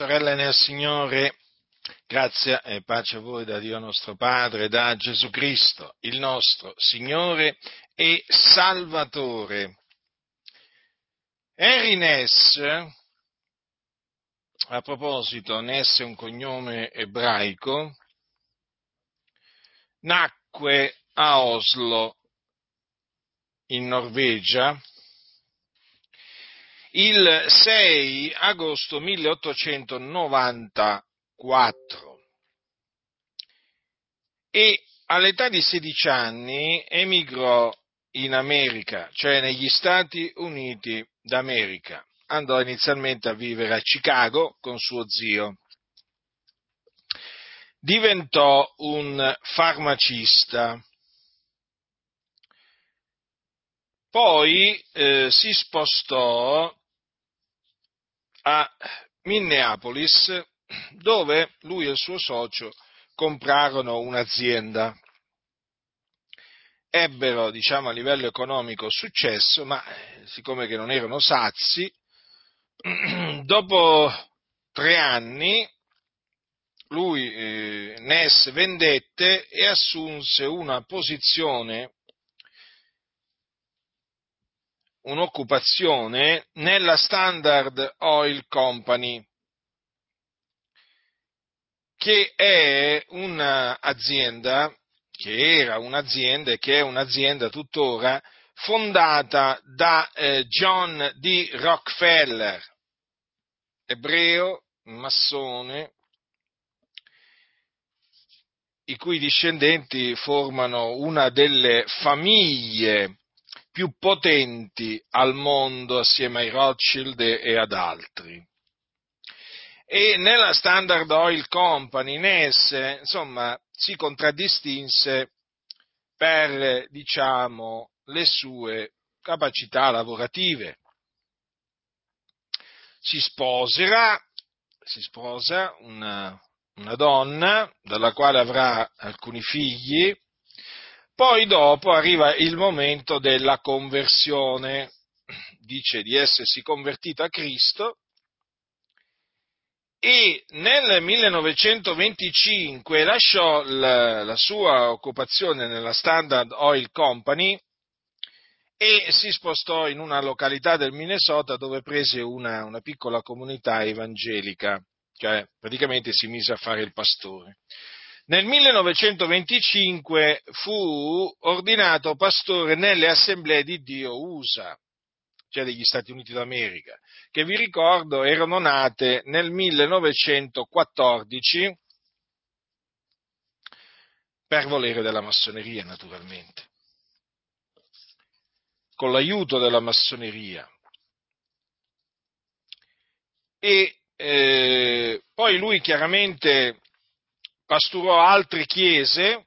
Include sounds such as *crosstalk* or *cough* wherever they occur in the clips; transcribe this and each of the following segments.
Sorelle nel Signore, grazia e pace a voi da Dio nostro Padre, da Gesù Cristo, il nostro Signore e Salvatore. Henry Ness, a proposito, Ness è un cognome ebraico, nacque a Oslo, in Norvegia, il 6 agosto 1894 e all'età di 16 anni emigrò in America, cioè negli Stati Uniti d'America. Andò inizialmente a vivere a Chicago con suo zio. Diventò un farmacista poi eh, si spostò a Minneapolis dove lui e il suo socio comprarono un'azienda. Ebbero, diciamo, a livello economico successo, ma siccome che non erano sazi, *clears throat* dopo tre anni lui, eh, Ness, vendette e assunse una posizione un'occupazione nella Standard Oil Company, che è un'azienda, che era un'azienda e che è un'azienda tuttora, fondata da eh, John D. Rockefeller, ebreo, massone, i cui discendenti formano una delle famiglie più potenti al mondo assieme ai Rothschild e ad altri. E nella Standard Oil Company, Ness, insomma, si contraddistinse per, diciamo, le sue capacità lavorative. Si sposerà, si sposa una, una donna dalla quale avrà alcuni figli, poi dopo arriva il momento della conversione, dice di essersi convertito a Cristo e nel 1925 lasciò la, la sua occupazione nella Standard Oil Company e si spostò in una località del Minnesota dove prese una, una piccola comunità evangelica, cioè praticamente si mise a fare il pastore. Nel 1925 fu ordinato pastore nelle assemblee di Dio USA, cioè degli Stati Uniti d'America, che vi ricordo erano nate nel 1914 per volere della massoneria, naturalmente, con l'aiuto della massoneria. E eh, poi lui chiaramente pasturò altre chiese,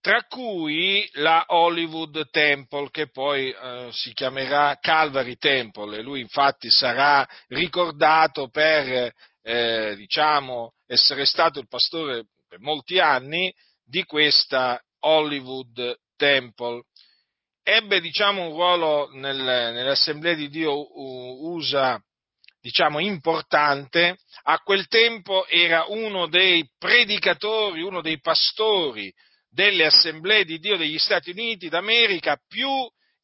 tra cui la Hollywood Temple, che poi eh, si chiamerà Calvary Temple, e lui infatti sarà ricordato per, eh, diciamo, essere stato il pastore per molti anni di questa Hollywood Temple. Ebbe, diciamo, un ruolo nel, nell'Assemblea di Dio USA diciamo, importante, a quel tempo era uno dei predicatori, uno dei pastori delle assemblee di Dio degli Stati Uniti d'America più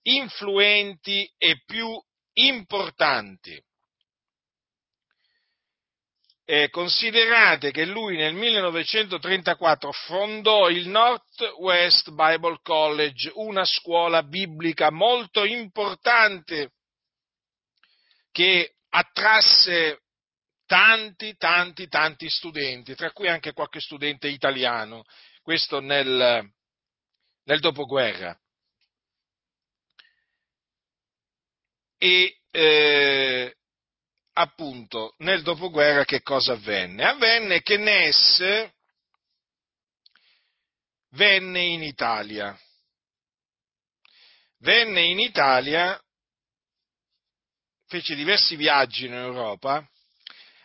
influenti e più importanti. Eh, considerate che lui nel 1934 fondò il Northwest Bible College, una scuola biblica molto importante che attrasse tanti, tanti, tanti studenti, tra cui anche qualche studente italiano, questo nel, nel dopoguerra. E eh, appunto nel dopoguerra che cosa avvenne? Avvenne che Ness venne in Italia. Venne in Italia fece diversi viaggi in Europa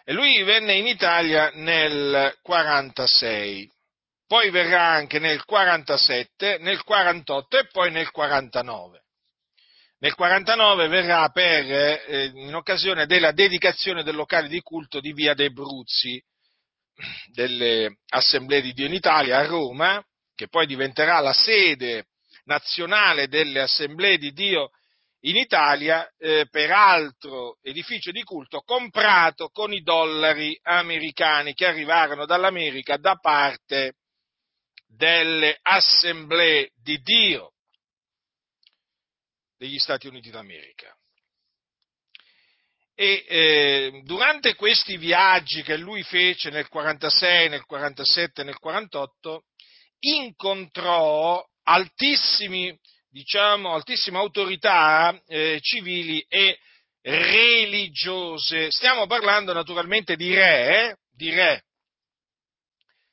e lui venne in Italia nel 46, poi verrà anche nel 47, nel 48 e poi nel 49. nel 49 verrà per, eh, in occasione della dedicazione del locale di culto di Via dei Bruzzi, delle Assemblee di Dio in Italia a Roma, che poi diventerà la sede nazionale delle Assemblee di Dio in Italia, eh, peraltro edificio di culto comprato con i dollari americani che arrivarono dall'America da parte delle Assemblee di Dio degli Stati Uniti d'America. E eh, durante questi viaggi che lui fece nel 46, nel 47 e nel 48, incontrò altissimi, diciamo, altissime autorità eh, civili e religiose. Stiamo parlando naturalmente di re, eh, di re,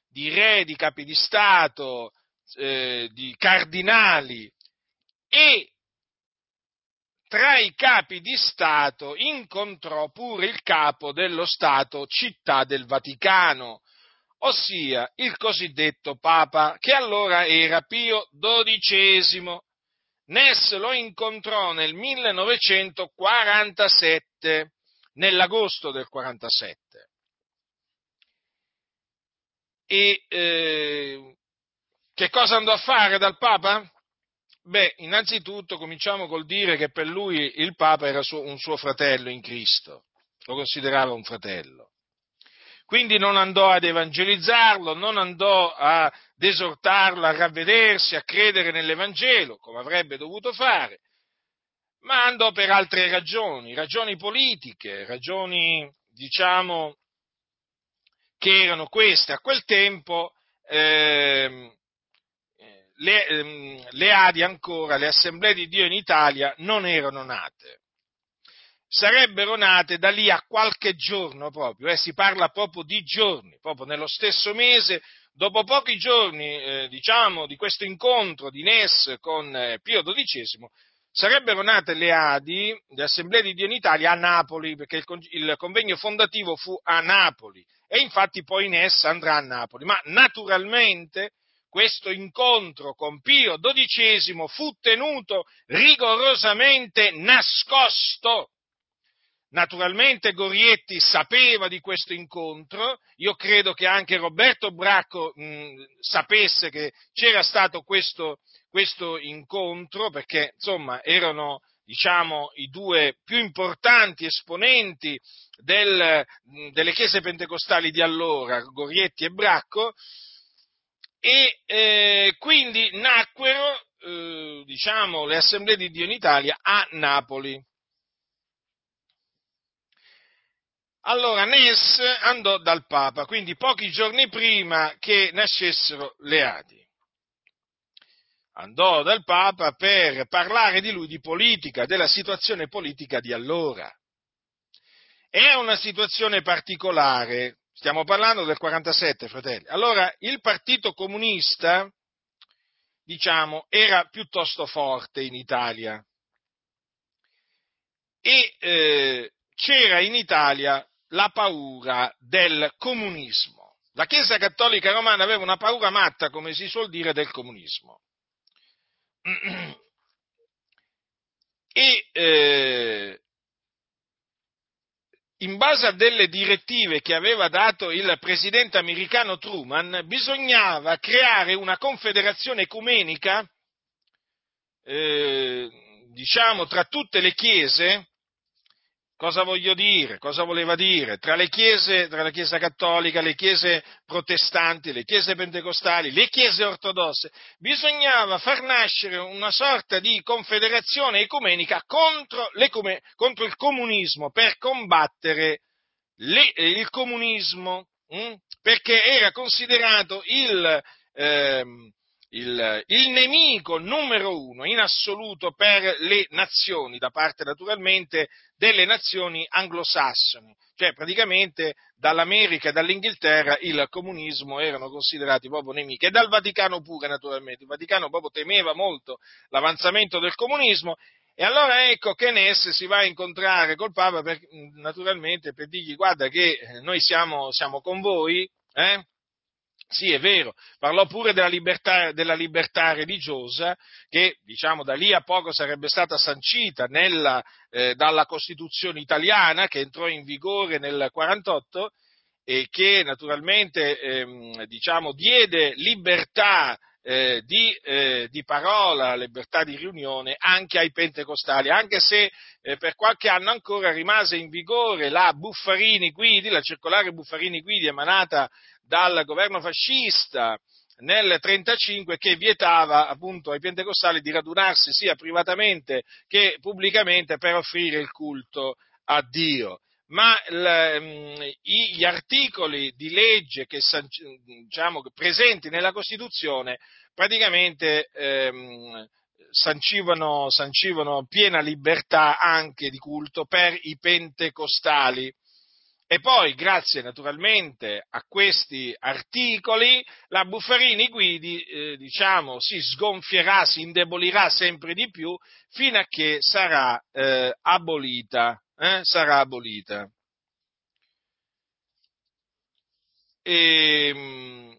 di re, di capi di Stato, eh, di cardinali e tra i capi di Stato incontrò pure il capo dello Stato città del Vaticano, ossia il cosiddetto Papa, che allora era Pio XII. Ness lo incontrò nel 1947, nell'agosto del 47. E eh, che cosa andò a fare dal Papa? Beh, innanzitutto cominciamo col dire che per lui il Papa era un suo fratello in Cristo, lo considerava un fratello. Quindi non andò ad evangelizzarlo, non andò ad esortarlo a ravvedersi, a credere nell'Evangelo, come avrebbe dovuto fare, ma andò per altre ragioni, ragioni politiche, ragioni, diciamo, che erano queste. A quel tempo eh, le, ehm, le ADI ancora, le assemblee di Dio in Italia, non erano nate. Sarebbero nate da lì a qualche giorno proprio, eh, si parla proprio di giorni, proprio nello stesso mese, dopo pochi giorni, eh, diciamo, di questo incontro di Ness con eh, Pio XII, sarebbero nate le ADI, le Assemblee di Dio in Italia, a Napoli, perché il, il convegno fondativo fu a Napoli, e infatti poi Ness andrà a Napoli, ma naturalmente questo incontro con Pio XII fu tenuto rigorosamente nascosto. Naturalmente Gorietti sapeva di questo incontro, io credo che anche Roberto Bracco mh, sapesse che c'era stato questo, questo incontro, perché insomma erano diciamo, i due più importanti esponenti del, delle chiese pentecostali di allora, Gorietti e Bracco, e eh, quindi nacquero eh, diciamo, le assemblee di Dio in Italia a Napoli. Allora Ness andò dal Papa, quindi pochi giorni prima che nascessero le Adi. Andò dal Papa per parlare di lui, di politica, della situazione politica di allora. È una situazione particolare, Stiamo parlando del 47, fratelli. Allora, il Partito Comunista, diciamo, era piuttosto forte in Italia. E eh, c'era in Italia la paura del comunismo. La Chiesa Cattolica Romana aveva una paura matta, come si suol dire, del comunismo. *clears throat* E eh, in base a delle direttive che aveva dato il presidente americano Truman, bisognava creare una confederazione ecumenica, eh, diciamo, tra tutte le chiese Cosa voglio dire? Cosa voleva dire? Tra le chiese, tra la Chiesa cattolica, le chiese protestanti, le chiese pentecostali, le chiese ortodosse, bisognava far nascere una sorta di confederazione ecumenica contro, contro il comunismo per combattere le, il comunismo, hm? perché era considerato il, eh, il, il, nemico numero uno in assoluto per le nazioni, da parte naturalmente delle nazioni anglosassoni, cioè praticamente dall'America e dall'Inghilterra il comunismo erano considerati proprio nemici. E dal Vaticano pure naturalmente, il Vaticano proprio temeva molto l'avanzamento del comunismo. E allora ecco che Ness si va a incontrare col Papa per, naturalmente per dirgli guarda che noi siamo, siamo con voi, eh? Sì, è vero, parlò pure della libertà, della libertà religiosa che, diciamo, da lì a poco sarebbe stata sancita nella, eh, dalla Costituzione italiana che entrò in vigore nel 48 e che naturalmente ehm, diciamo, diede libertà eh, di, eh, di, parola, libertà di riunione anche ai pentecostali, anche se eh, per qualche anno ancora rimase in vigore la Buffarini Guidi, la circolare Buffarini Guidi emanata dal governo fascista nel 1935 che vietava appunto ai pentecostali di radunarsi sia privatamente che pubblicamente per offrire il culto a Dio ma mm, gli articoli di legge che, diciamo, presenti nella Costituzione praticamente ehm, sancivano, sancivano piena libertà anche di culto per i pentecostali. E poi, grazie naturalmente a questi articoli, la Buffarini Guidi, eh, diciamo, si sgonfierà, si indebolirà sempre di più fino a che sarà eh, abolita eh, sarà abolita. E, ehm,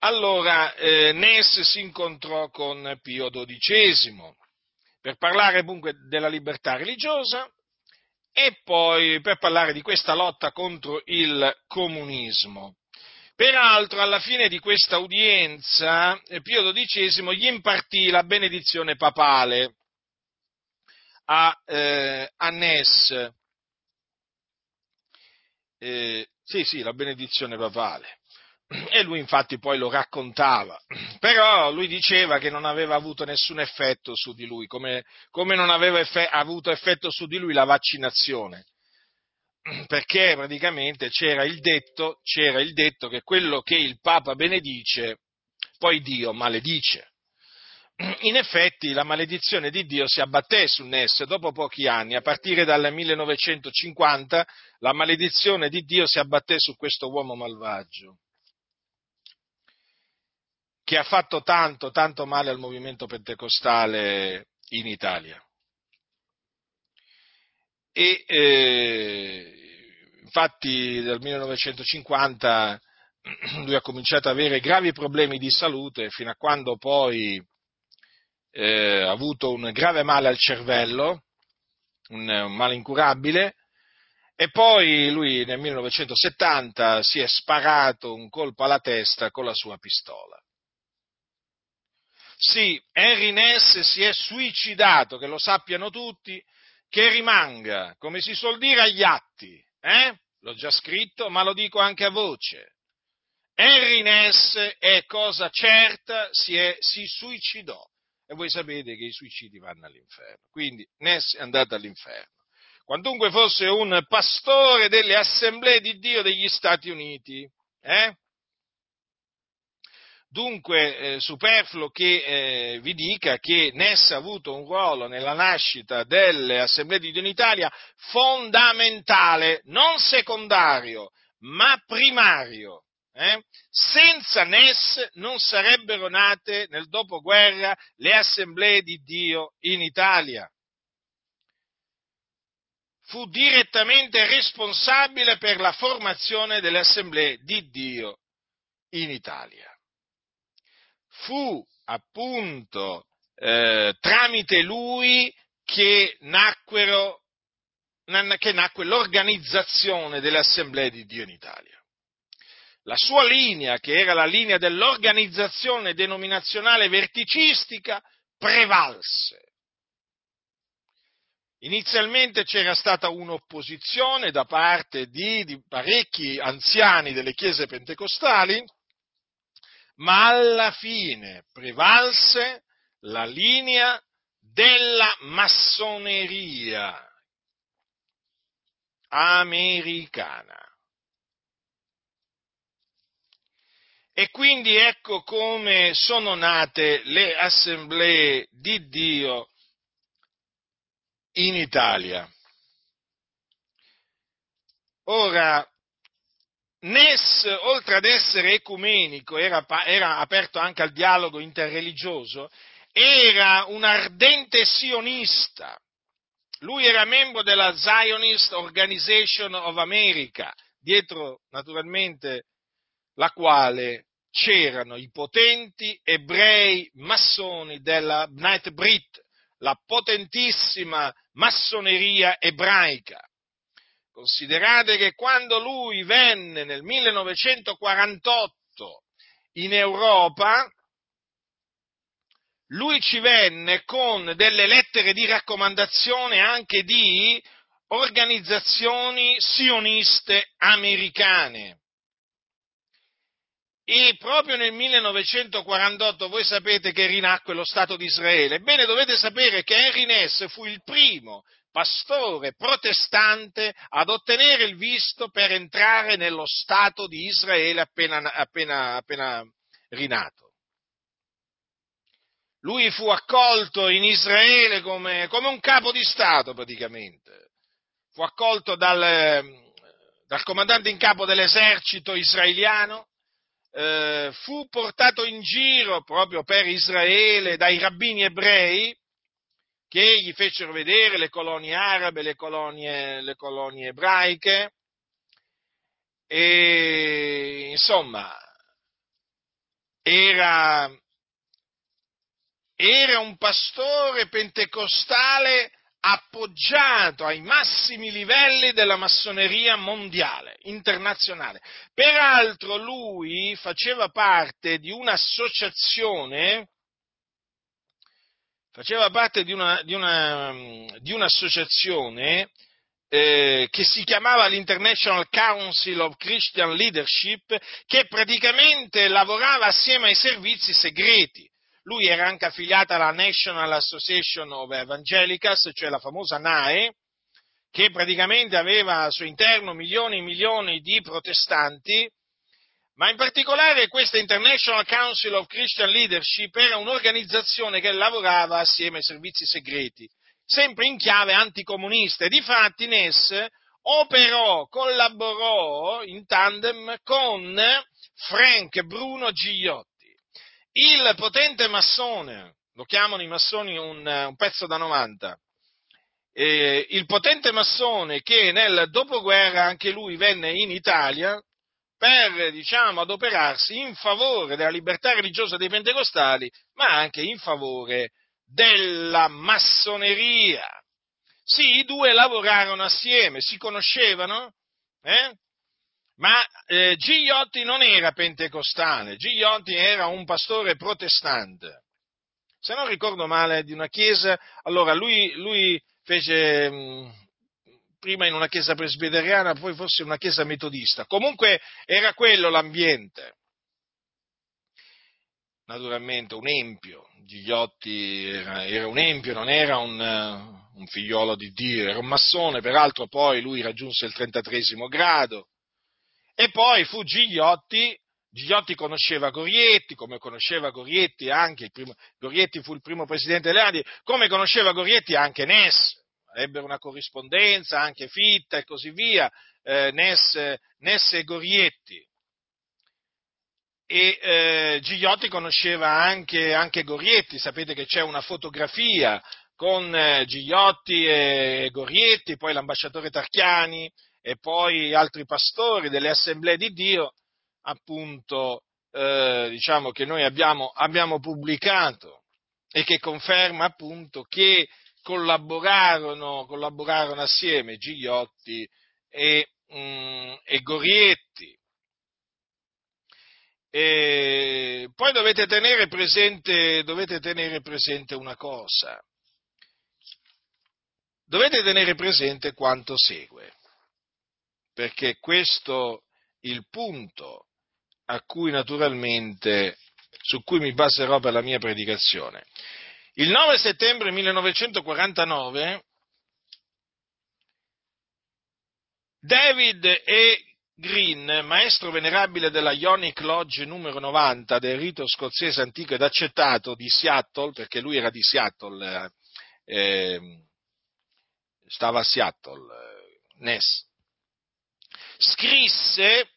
allora eh, Ness si incontrò con Pio XII per parlare dunque della libertà religiosa e poi per parlare di questa lotta contro il comunismo. Peraltro, alla fine di questa udienza, eh, Pio XII gli impartì la benedizione papale a, eh, a Ness. Eh, sì, sì, la benedizione papale. E lui infatti poi lo raccontava, però lui diceva che non aveva avuto nessun effetto su di lui, come, come non aveva effe- avuto effetto su di lui la vaccinazione, perché praticamente c'era il, detto, c'era il detto che quello che il Papa benedice, poi Dio maledice *clears throat* in effetti la maledizione di Dio si abbatté su Ness dopo pochi anni, a partire dal 1950 la maledizione di Dio si abbatté su questo uomo malvagio che ha fatto tanto, tanto male al movimento pentecostale in Italia. E eh, infatti dal 1950 *clears throat* lui ha cominciato ad avere gravi problemi di salute fino a quando poi eh, avuto un grave male al cervello, un, un male incurabile, e poi lui nel 1970 si è sparato un colpo alla testa con la sua pistola. Sì, Henry Ness si è suicidato, che lo sappiano tutti, che rimanga, come si suol dire, agli atti. Eh? L'ho già scritto, ma lo dico anche a voce. Henry Ness è cosa certa, si, è, si suicidò. E voi sapete che i suicidi vanno all'inferno. Quindi Ness è andato all'inferno. Quantunque fosse un pastore delle assemblee di Dio degli Stati Uniti. Eh? Dunque, eh, superfluo che eh, vi dica che Ness ha avuto un ruolo nella nascita delle assemblee di Dio in Italia fondamentale, non secondario, ma primario. Eh? Senza Ness non sarebbero nate nel dopoguerra le assemblee di Dio in Italia. Fu direttamente responsabile per la formazione delle assemblee di Dio in Italia. Fu appunto eh, tramite lui che, nacquero, che nacque l'organizzazione delle assemblee di Dio in Italia la sua linea, che era la linea dell'organizzazione denominazionale verticistica, prevalse. Inizialmente c'era stata un'opposizione da parte di, di, parecchi anziani delle chiese pentecostali, ma alla fine prevalse la linea della massoneria americana. E quindi ecco come sono nate le assemblee di Dio in Italia. Ora, Ness, oltre ad essere ecumenico, era, era aperto anche al dialogo interreligioso, era un ardente sionista. Lui era membro della Zionist Organization of America, dietro naturalmente la quale c'erano i potenti ebrei massoni della Bnait Brit, la potentissima massoneria ebraica. Considerate che quando lui venne nel 1948 in Europa, lui ci venne con delle lettere di raccomandazione anche di organizzazioni sioniste americane. E proprio nel 1948 voi sapete che rinacque lo Stato di Israele. Ebbene, dovete sapere che Henry Ness fu il primo pastore protestante ad ottenere il visto per entrare nello Stato di Israele appena, appena, appena rinato. Lui fu accolto in Israele come, come un capo di Stato praticamente. Fu accolto dal, dal comandante in capo dell'esercito israeliano, eh, fu portato in giro proprio per Israele dai rabbini ebrei che gli fecero vedere le colonie arabe, le colonie, le colonie ebraiche. E insomma era, era un pastore pentecostale appoggiato ai massimi livelli della massoneria mondiale, internazionale. Peraltro lui faceva parte di un'associazione, faceva parte di, una, di, una, di un'associazione eh, che si chiamava l'International Council of Christian Leadership, che praticamente lavorava assieme ai servizi segreti lui era anche affiliato alla National Association of Evangelicals, cioè la famosa NAE, che praticamente aveva al suo interno milioni e milioni di protestanti, ma in particolare questa International Council of Christian Leadership era un'organizzazione che lavorava assieme ai servizi segreti, sempre in chiave anticomunista. E difatti Ness operò, collaborò in tandem con Frank Bruno Gigliotti il potente massone, lo chiamano i massoni un, un pezzo da 90, eh, il potente massone che nel dopoguerra anche lui venne in Italia per, diciamo, adoperarsi in favore della libertà religiosa dei pentecostali, ma anche in favore della massoneria. Sì, i due lavorarono assieme, si conoscevano, eh? Ma eh, Gigliotti non era pentecostale, Gigliotti era un pastore protestante. Se non ricordo male, di una chiesa, allora lui, lui fece mh, mm, prima in una chiesa presbiteriana, poi forse in una chiesa metodista. Comunque era quello l'ambiente. Naturalmente un empio, Gigliotti era, era un empio, non era un, un figliolo di Dio, era un massone, peraltro poi lui raggiunse il 33 grado e poi fu Gigliotti, Gigliotti conosceva Gorietti, come conosceva Gorietti anche, il primo, Gorietti fu il primo presidente delle Adi, come conosceva Gorietti anche Ness, ebbero una corrispondenza anche fitta e così via, eh, Ness, Ness, e Gorietti. E eh, Gigliotti conosceva anche, anche, Gorietti, sapete che c'è una fotografia con eh, Gigliotti e Gorietti, poi l'ambasciatore Tarchiani, e poi altri pastori delle assemblee di Dio, appunto, eh, diciamo che noi abbiamo, abbiamo pubblicato e che conferma appunto che collaborarono, collaborarono assieme Gigliotti e, mm, e Gorietti. E poi dovete tenere, presente, dovete tenere presente una cosa, dovete tenere presente quanto segue perché questo è il punto a cui naturalmente, su cui mi baserò per la mia predicazione. Il 9 settembre 1949 David E. Green, maestro venerabile della Ionic Lodge numero 90 del rito scozzese antico ed accettato di Seattle, perché lui era di Seattle, eh, eh stava a Seattle, eh, Ness, scrisse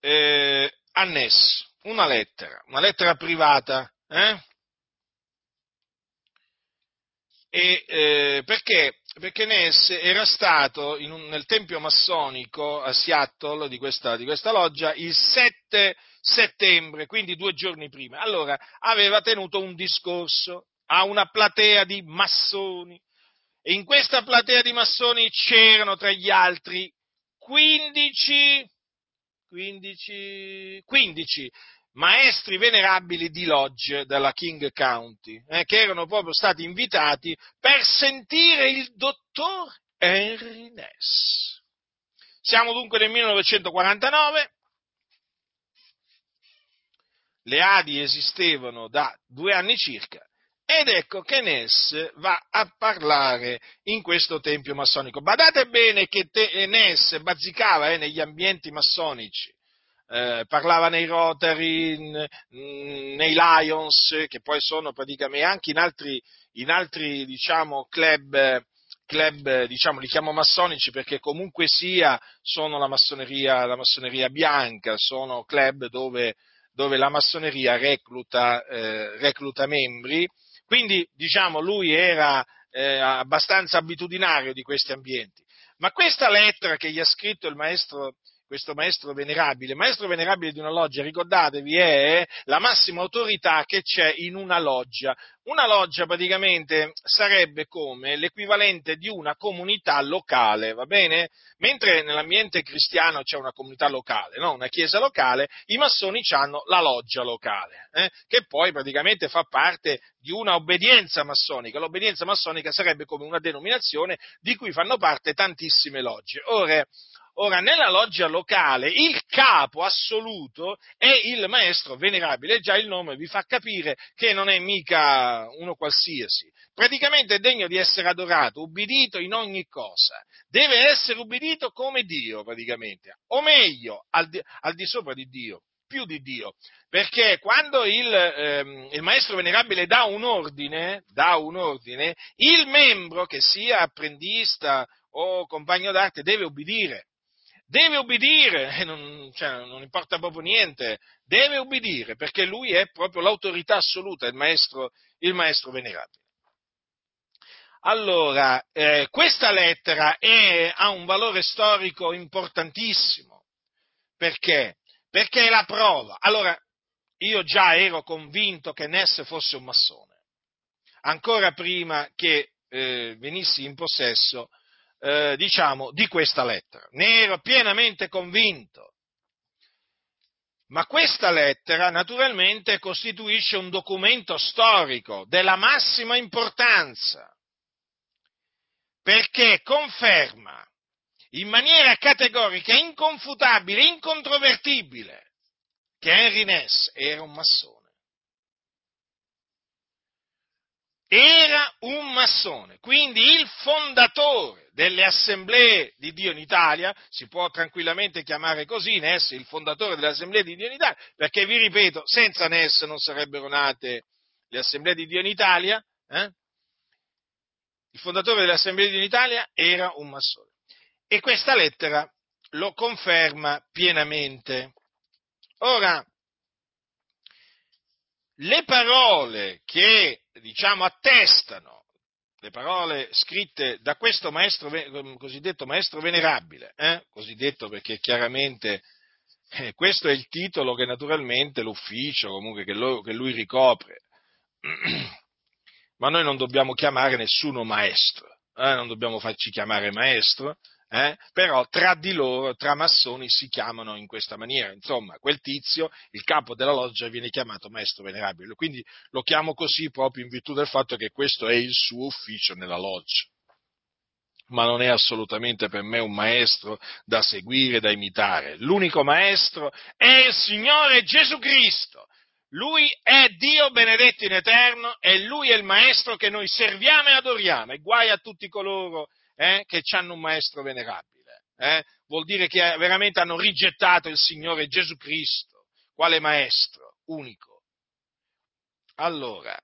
eh, a Ness una lettera, una lettera privata, eh? E, eh, perché perché Ness era stato un, nel tempio massonico a Seattle di questa, di questa loggia il 7 settembre, quindi due giorni prima. Allora aveva tenuto un discorso a una platea di massoni e in questa platea di massoni c'erano tra gli altri 15, 15, 15 maestri venerabili di lodge della King County, eh, che erano proprio stati invitati per sentire il dottor Henry Ness. Siamo dunque nel 1949, le Adi esistevano da due anni circa, ed ecco che Ness va a parlare in questo tempio massonico. Badate bene che te, Ness bazzicava eh, negli ambienti massonici eh, parlava nei Rotary, nei Lions, che poi sono praticamente anche in altri, in altri diciamo, club, club, diciamo, li chiamo massonici perché comunque sia sono la massoneria, la massoneria bianca, sono club dove, dove la massoneria recluta, eh, recluta, membri, quindi diciamo lui era eh, abbastanza abitudinario di questi ambienti. Ma questa lettera che gli ha scritto il maestro, questo maestro venerabile. Maestro venerabile di una loggia, ricordatevi, è la massima autorità che c'è in una loggia. Una loggia praticamente sarebbe come l'equivalente di una comunità locale, va bene? Mentre nell'ambiente cristiano c'è una comunità locale, no? una chiesa locale, i massoni hanno la loggia locale, eh? che poi praticamente fa parte di una obbedienza massonica. L'obbedienza massonica sarebbe come una denominazione di cui fanno parte tantissime logge. Ora, Ora, nella loggia locale il capo assoluto è il maestro venerabile, già il nome vi fa capire che non è mica uno qualsiasi. Praticamente è degno di essere adorato, ubbidito in ogni cosa. Deve essere ubbidito come Dio, praticamente. O meglio, al di, al di sopra di Dio, più di Dio. Perché quando il, ehm, il, maestro venerabile dà un ordine, dà un ordine, il membro, che sia apprendista o compagno d'arte, deve ubbidire deve obbedire, non, cioè, non, importa proprio niente, deve obbedire perché lui è proprio l'autorità assoluta, il maestro, il maestro venerabile. Allora, eh, questa lettera è, ha un valore storico importantissimo. Perché? Perché è la prova. Allora, io già ero convinto che Ness fosse un massone, ancora prima che eh, venissi in possesso eh, diciamo, di questa lettera. Ne ero pienamente convinto. Ma questa lettera naturalmente costituisce un documento storico della massima importanza, perché conferma in maniera categorica, inconfutabile, incontrovertibile, che Henry Ness era un massone. Era un massone, quindi il fondatore delle assemblee di Dio in Italia, si può tranquillamente chiamare così Ness, il fondatore delle assemblee di Dio in Italia, perché vi ripeto, senza Ness non sarebbero nate le assemblee di Dio in Italia, eh? il fondatore delle assemblee di Dio in Italia era un massone. E questa lettera lo conferma pienamente. Ora, le parole che, diciamo, attestano, le parole scritte da questo maestro, cosiddetto maestro venerabile, eh? cosiddetto perché chiaramente eh, questo è il titolo che naturalmente l'ufficio comunque che, lo, che lui ricopre, *clears throat* ma noi non dobbiamo chiamare nessuno maestro, eh? non dobbiamo farci chiamare maestro, eh? però tra di loro, tra massoni, si chiamano in questa maniera. Insomma, quel tizio, il capo della loggia, viene chiamato maestro venerabile, quindi lo chiamo così proprio in virtù del fatto che questo è il suo ufficio nella loggia. Ma non è assolutamente per me un maestro da seguire, da imitare. L'unico maestro è il Signore Gesù Cristo. Lui è Dio benedetto in eterno e Lui è il Maestro che noi serviamo e adoriamo. E guai a tutti coloro eh, che hanno un maestro venerabile. Eh? Vuol dire che veramente hanno rigettato il Signore Gesù Cristo, quale maestro unico. Allora,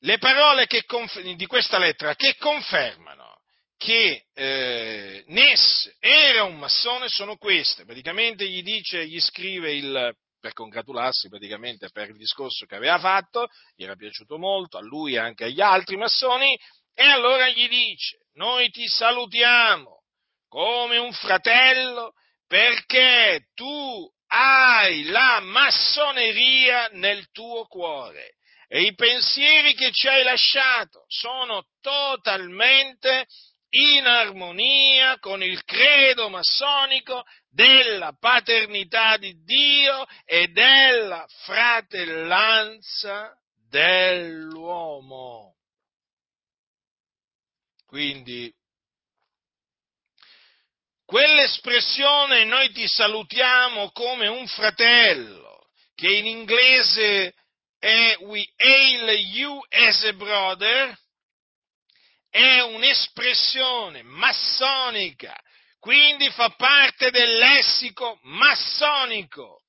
le parole conf- di questa lettera che confermano che eh, Ness era un massone sono queste. Praticamente gli dice, gli scrive il, per congratularsi praticamente per il discorso che aveva fatto, gli era piaciuto molto, a lui e anche agli altri massoni, e allora gli dice, noi ti salutiamo come un fratello perché tu hai la massoneria nel tuo cuore e i pensieri che ci hai lasciato sono totalmente in armonia con il credo massonico della paternità di Dio e della fratellanza dell'uomo. Quindi, quell'espressione noi ti salutiamo come un fratello, che in inglese è we hail you as a brother, è un'espressione massonica, quindi fa parte del lessico massonico,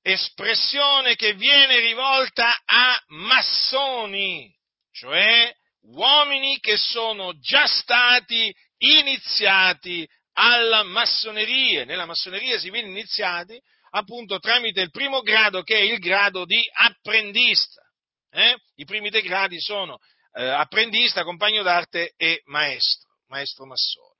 espressione che viene rivolta a massoni, cioè uomini che sono già stati iniziati alla massoneria. Nella massoneria si viene iniziati appunto tramite il primo grado che è il grado di apprendista. Eh? I primi dei gradi sono eh, apprendista, compagno d'arte e maestro, maestro massone.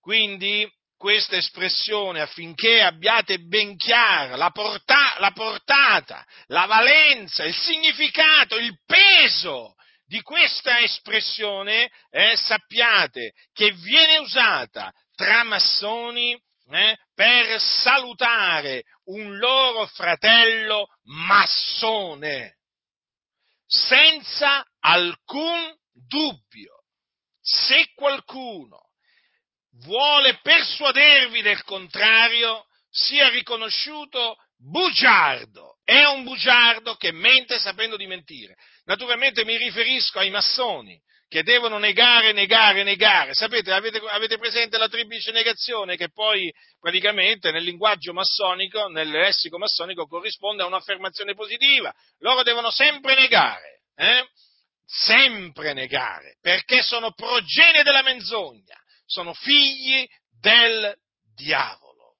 Quindi questa espressione affinché abbiate ben chiara la, porta, la portata, la valenza, il significato, il peso di questa espressione, eh, sappiate che viene usata tra massoni eh, per salutare un loro fratello massone, senza alcun dubbio. Se qualcuno vuole persuadervi del contrario, sia riconosciuto bugiardo. È un bugiardo che mente sapendo di mentire. Naturalmente mi riferisco ai massoni che devono negare, negare, negare. Sapete, avete, avete, presente la triplice negazione che poi praticamente nel linguaggio massonico, nel lessico massonico corrisponde a un'affermazione positiva. Loro devono sempre negare, eh? sempre negare, perché sono progenie della menzogna, sono figli del diavolo.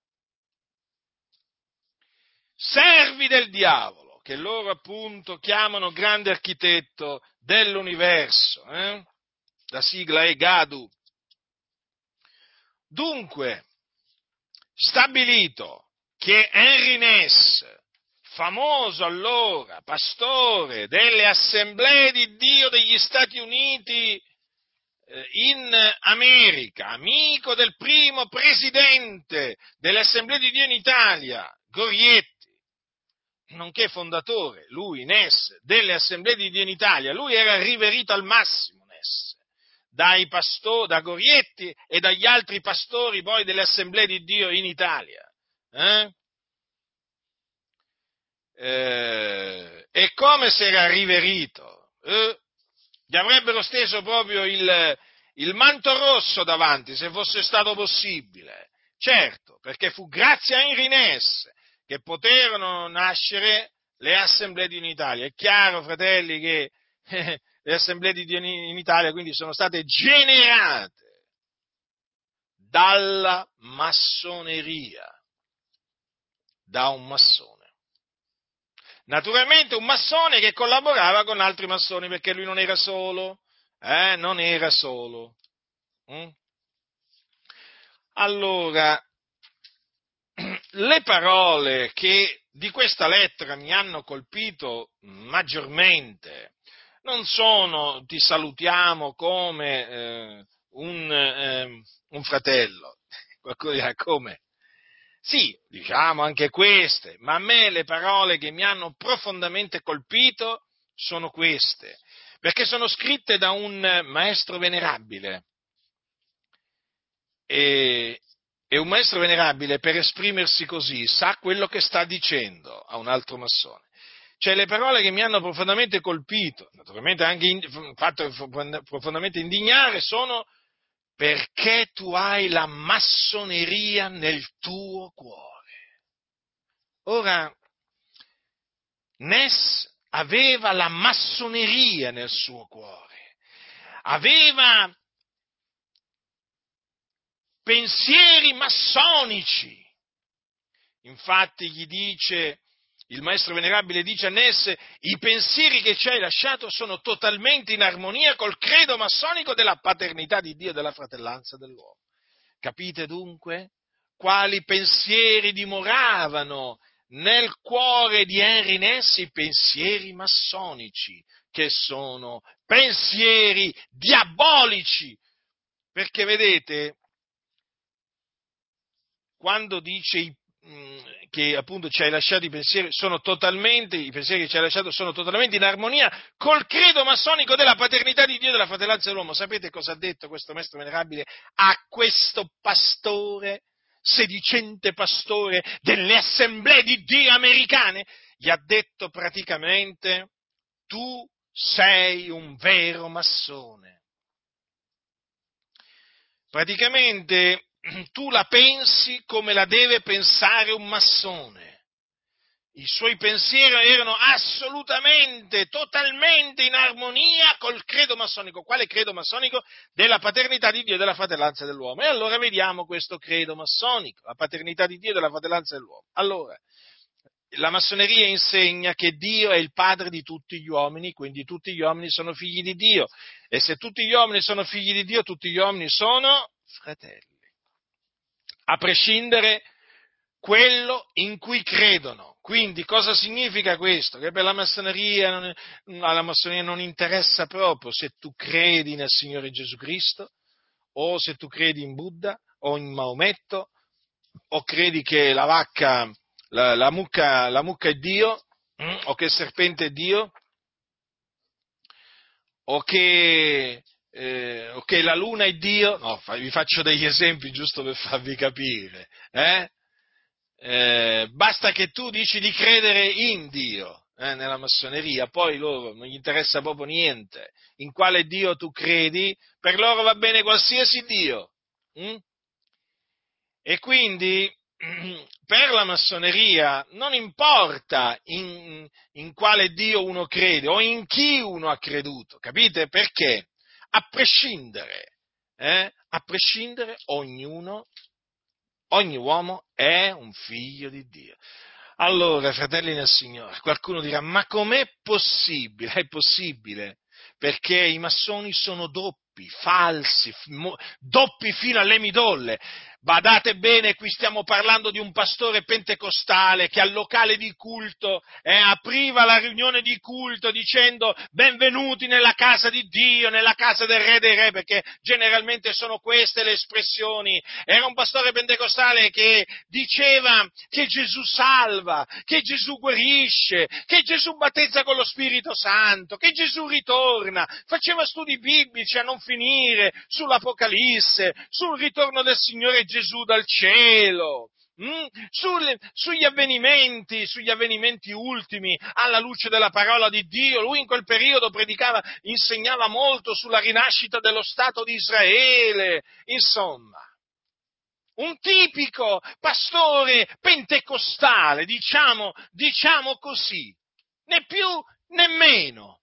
Servi del diavolo che loro appunto chiamano grande architetto dell'universo. Eh? La sigla è Gadu. Dunque, stabilito che Henry Ness, famoso allora pastore delle assemblee di Dio degli Stati Uniti eh, in America, amico del primo presidente delle assemblee di Dio in Italia, Gorietti, nonché fondatore, lui, Ness, delle assemblee di Dio in Italia, lui era riverito al massimo, Ness, dai pastori, da Gorietti e dagli altri pastori poi delle assemblee di Dio in Italia. Eh? Eh, e come si era riverito? Eh? Gli avrebbero steso proprio il, il manto rosso davanti, se fosse stato possibile. Certo, perché fu grazie a Henry Ness che poterono nascere le assemblee di Dio in Italia. È chiaro, fratelli, che eh, le assemblee di Dio in Italia quindi sono state generate dalla massoneria, da un massone. Naturalmente un massone che collaborava con altri massoni perché lui non era solo, eh, non era solo. Mm? Allora, le parole che di questa lettera mi hanno colpito maggiormente non sono ti salutiamo come eh, un, eh, un, fratello, *laughs* qualcuno dirà come? Sì, diciamo anche queste, ma a me le parole che mi hanno profondamente colpito sono queste, perché sono scritte da un maestro venerabile. E, e un maestro venerabile per esprimersi così sa quello che sta dicendo a un altro massone. Cioè le parole che mi hanno profondamente colpito, naturalmente anche in, fatto profondamente indignare, sono perché tu hai la massoneria nel tuo cuore. Ora, Ness aveva la massoneria nel suo cuore, aveva pensieri massonici. Infatti gli dice il maestro venerabile dice a Ness, i pensieri che ci hai lasciato sono totalmente in armonia col credo massonico della paternità di Dio e della fratellanza dell'uomo. Capite dunque quali pensieri dimoravano nel cuore di Henry Ness? I pensieri massonici, che sono pensieri diabolici. Perché vedete, quando dice che appunto ci hai lasciato i pensieri sono totalmente, i pensieri che ci hai lasciato sono totalmente in armonia col credo massonico della paternità di Dio e della fratellanza dell'uomo. Sapete cosa ha detto questo maestro venerabile a questo pastore, sedicente pastore delle assemblee di Dio americane? Gli ha detto praticamente, tu sei un vero massone. Praticamente *clears throat* tu la pensi come la deve pensare un massone. I suoi pensieri erano assolutamente, totalmente in armonia col credo massonico. Quale credo massonico? Della paternità di Dio e della fratellanza dell'uomo. E allora vediamo questo credo massonico, la paternità di Dio e della fratellanza dell'uomo. Allora, la massoneria insegna che Dio è il padre di tutti gli uomini, quindi tutti gli uomini sono figli di Dio. E se tutti gli uomini sono figli di Dio, tutti gli uomini sono fratelli a prescindere quello in cui credono. Quindi cosa significa questo? Che per la massoneria, non, alla massoneria non interessa proprio se tu credi nel Signore Gesù Cristo o se tu credi in Buddha o in Maometto o credi che la vacca, la, la, mucca, la mucca è Dio mm, o che il serpente è Dio o che eh, ok, la luna è Dio, no, vi faccio degli esempi giusto per farvi capire, eh? Eh, basta che tu dici di credere in Dio eh, nella massoneria, poi loro non gli interessa proprio niente in quale Dio tu credi, per loro va bene qualsiasi Dio. Hm? E quindi *clears throat* per la massoneria non importa in, in quale Dio uno crede o in chi uno ha creduto, capite? Perché? A prescindere, eh, a prescindere ognuno, ogni uomo è un figlio di Dio. Allora, fratelli nel Signore, qualcuno dirà, ma com'è possibile? È possibile, perché i massoni sono doppi, falsi, doppi fino alle midolle. Badate bene, qui stiamo parlando di un pastore pentecostale che al locale di culto eh, apriva la riunione di culto dicendo benvenuti nella casa di Dio, nella casa del Re dei Re, perché generalmente sono queste le espressioni. Era un pastore pentecostale che diceva che Gesù salva, che Gesù guarisce, che Gesù battezza con lo Spirito Santo, che Gesù ritorna, faceva studi biblici a non finire sull'Apocalisse, sul ritorno del Signore Gesù Gesù dal cielo. Mm? Sulle, sugli avvenimenti, sugli avvenimenti ultimi, alla luce della parola di Dio. Lui in quel periodo predicava, insegnava molto sulla rinascita dello Stato di Israele. Insomma, un tipico pastore pentecostale, diciamo, diciamo così, né più né meno.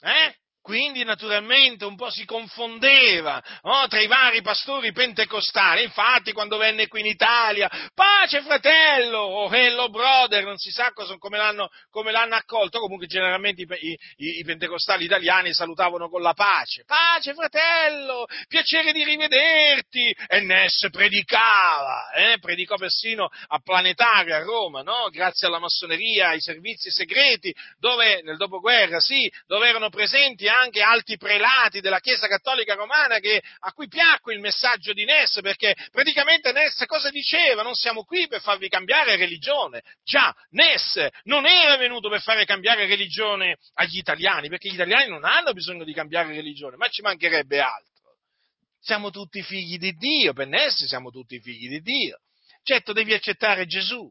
Eh? Quindi naturalmente un po' si confondeva no? tra i vari pastori pentecostali. Infatti quando venne qui in Italia, pace fratello o hello brother, non si sa cosa, come, l'hanno, come, l'hanno, accolto. Comunque generalmente i, i, i, pentecostali italiani salutavano con la pace. Pace fratello, piacere di rivederti. E Ness predicava, eh? predicò persino a Planetaria a Roma, no? grazie alla massoneria, ai servizi segreti, dove nel dopoguerra, sì, dove erano presenti anche alti prelati della Chiesa Cattolica Romana che, a cui piacque il messaggio di Ness, perché praticamente Ness cosa diceva? Non siamo qui per farvi cambiare religione. Già, Ness non era venuto per fare cambiare religione agli italiani, perché gli italiani non hanno bisogno di cambiare religione, ma ci mancherebbe altro. Siamo tutti figli di Dio, per Ness siamo tutti figli di Dio. Certo, devi accettare Gesù,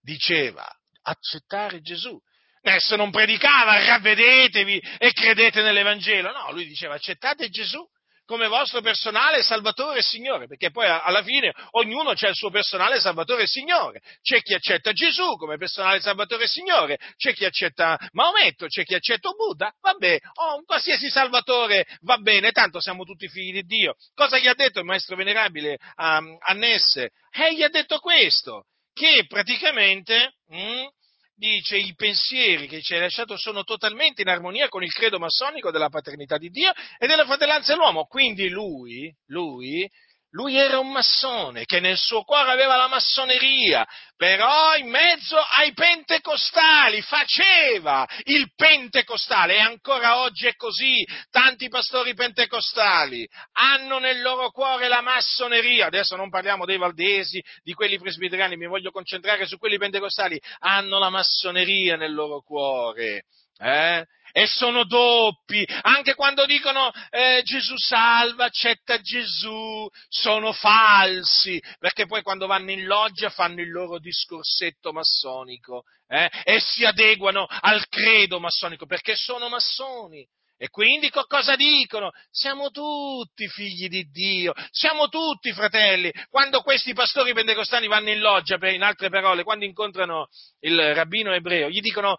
diceva, accettare Gesù. Esso non predicava ravvedetevi e credete nell'Evangelo, no, lui diceva accettate Gesù come vostro personale Salvatore e Signore, perché poi alla fine ognuno ha il suo personale Salvatore e Signore. C'è chi accetta Gesù come personale Salvatore e Signore, c'è chi accetta Maometto, c'è chi accetta Buddha, vabbè, oh, un qualsiasi Salvatore va bene, tanto siamo tutti figli di Dio. Cosa gli ha detto il maestro venerabile a, a Nesse? Eh, gli ha detto questo, che praticamente... Hm, dice, i pensieri che ci hai lasciato sono totalmente in armonia con il credo massonico della paternità di Dio e della fratellanza dell'uomo. Quindi lui, lui lui era un massone che nel suo cuore aveva la massoneria, però in mezzo ai pentecostali faceva il pentecostale e ancora oggi è così. Tanti pastori pentecostali hanno nel loro cuore la massoneria. Adesso non parliamo dei valdesi, di quelli presbiteriani, mi voglio concentrare su quelli pentecostali. Hanno la massoneria nel loro cuore. Eh? E sono doppi, anche quando dicono eh, Gesù salva, accetta Gesù, sono falsi, perché poi quando vanno in loggia fanno il loro discorsetto massonico eh, e si adeguano al credo massonico, perché sono massoni. E quindi cosa dicono? Siamo tutti figli di Dio, siamo tutti fratelli. Quando questi pastori pentecostani vanno in loggia, in altre parole, quando incontrano il rabbino ebreo, gli dicono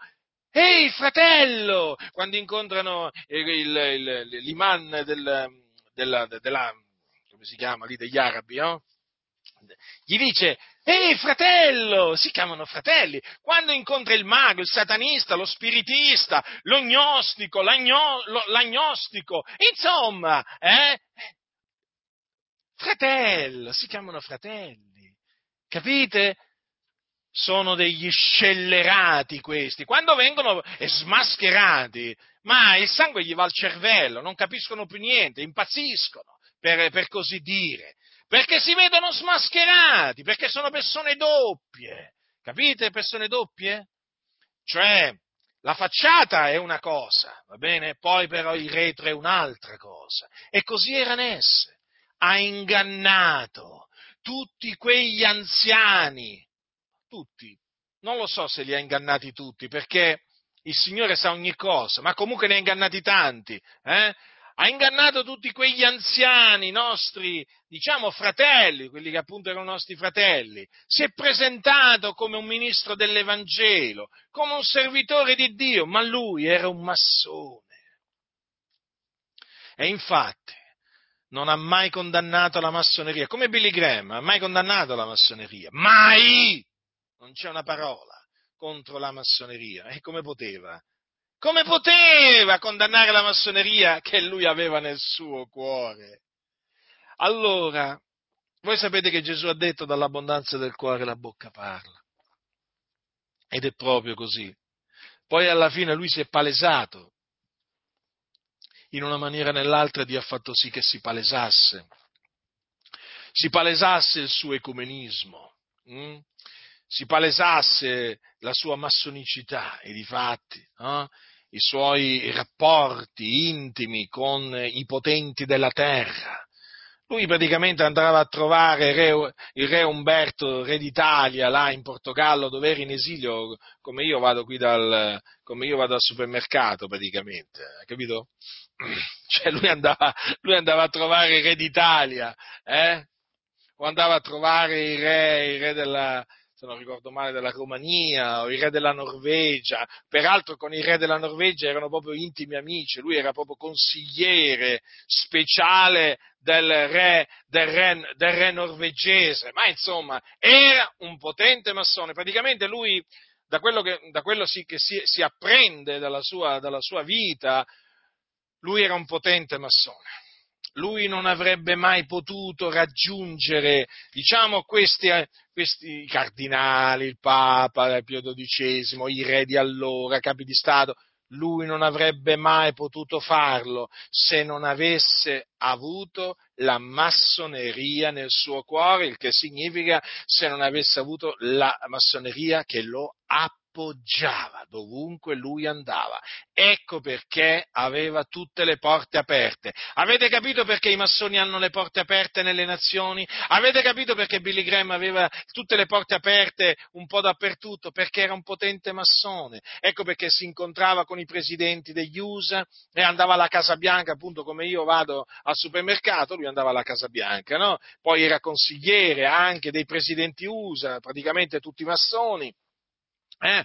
Ehi fratello! Quando incontrano il, il, l'imam del, della, della, come si chiama lì, degli arabi, no? Gli dice, ehi fratello! Si chiamano fratelli. Quando incontra il mago, il satanista, lo spiritista, lo gnostico, l'agno, l'agnostico, insomma, eh? Fratello, si chiamano fratelli. Capite? Sono degli scellerati questi, quando vengono smascherati, ma il sangue gli va al cervello, non capiscono più niente, impazziscono, per, per così dire, perché si vedono smascherati, perché sono persone doppie, capite? Persone doppie? Cioè, la facciata è una cosa, va bene? Poi però il retro è un'altra cosa. E così era Nesse. Ha ingannato tutti quegli anziani tutti. Non lo so se li ha ingannati tutti, perché il Signore sa ogni cosa, ma comunque ne ha ingannati tanti. Eh? Ha ingannato tutti quegli anziani nostri, diciamo fratelli, quelli che appunto erano nostri fratelli. Si è presentato come un ministro dell'Evangelo, come un servitore di Dio, ma lui era un massone. E infatti non ha mai condannato la massoneria, come Billy Graham ha mai condannato la massoneria, mai! Non c'è una parola contro la massoneria. E come poteva? Come poteva condannare la massoneria che lui aveva nel suo cuore? Allora, voi sapete che Gesù ha detto dall'abbondanza del cuore la bocca parla. Ed è proprio così. Poi alla fine lui si è palesato. In una maniera o nell'altra Dio ha fatto sì che si palesasse. Si palesasse il suo ecumenismo. Hm? Si palesasse la sua massonicità e difatti eh, i suoi rapporti intimi con i potenti della terra. Lui praticamente andava a trovare re, il re Umberto, re d'Italia, là in Portogallo, dove era in esilio, come io vado qui dal, io vado al supermercato praticamente, capito? *clears throat* Cioè lui andava, lui andava a trovare il re d'Italia, eh? o andava a trovare il re, il re della, se non ricordo male, della Romania o il re della Norvegia. Peraltro con il re della Norvegia erano proprio intimi amici, lui era proprio consigliere speciale del re, del re, del re norvegese, ma insomma era un potente massone. Praticamente lui, da quello che, da quello si, che si, si apprende dalla sua, dalla sua vita, lui era un potente massone lui non avrebbe mai potuto raggiungere, diciamo, questi, questi cardinali, il Papa, Pio XII, i re di allora, capi di Stato, lui non avrebbe mai potuto farlo se non avesse avuto la massoneria nel suo cuore, il che significa se non avesse avuto la massoneria che lo appoggia appoggiava dovunque lui andava. Ecco perché aveva tutte le porte aperte. Avete capito perché i massoni hanno le porte aperte nelle nazioni? Avete capito perché Billy Graham aveva tutte le porte aperte un po' dappertutto? Perché era un potente massone. Ecco perché si incontrava con i presidenti degli USA e andava alla Casa Bianca, appunto come io vado al supermercato, lui andava alla Casa Bianca, no? Poi era consigliere anche dei presidenti USA, praticamente tutti massoni. Eh?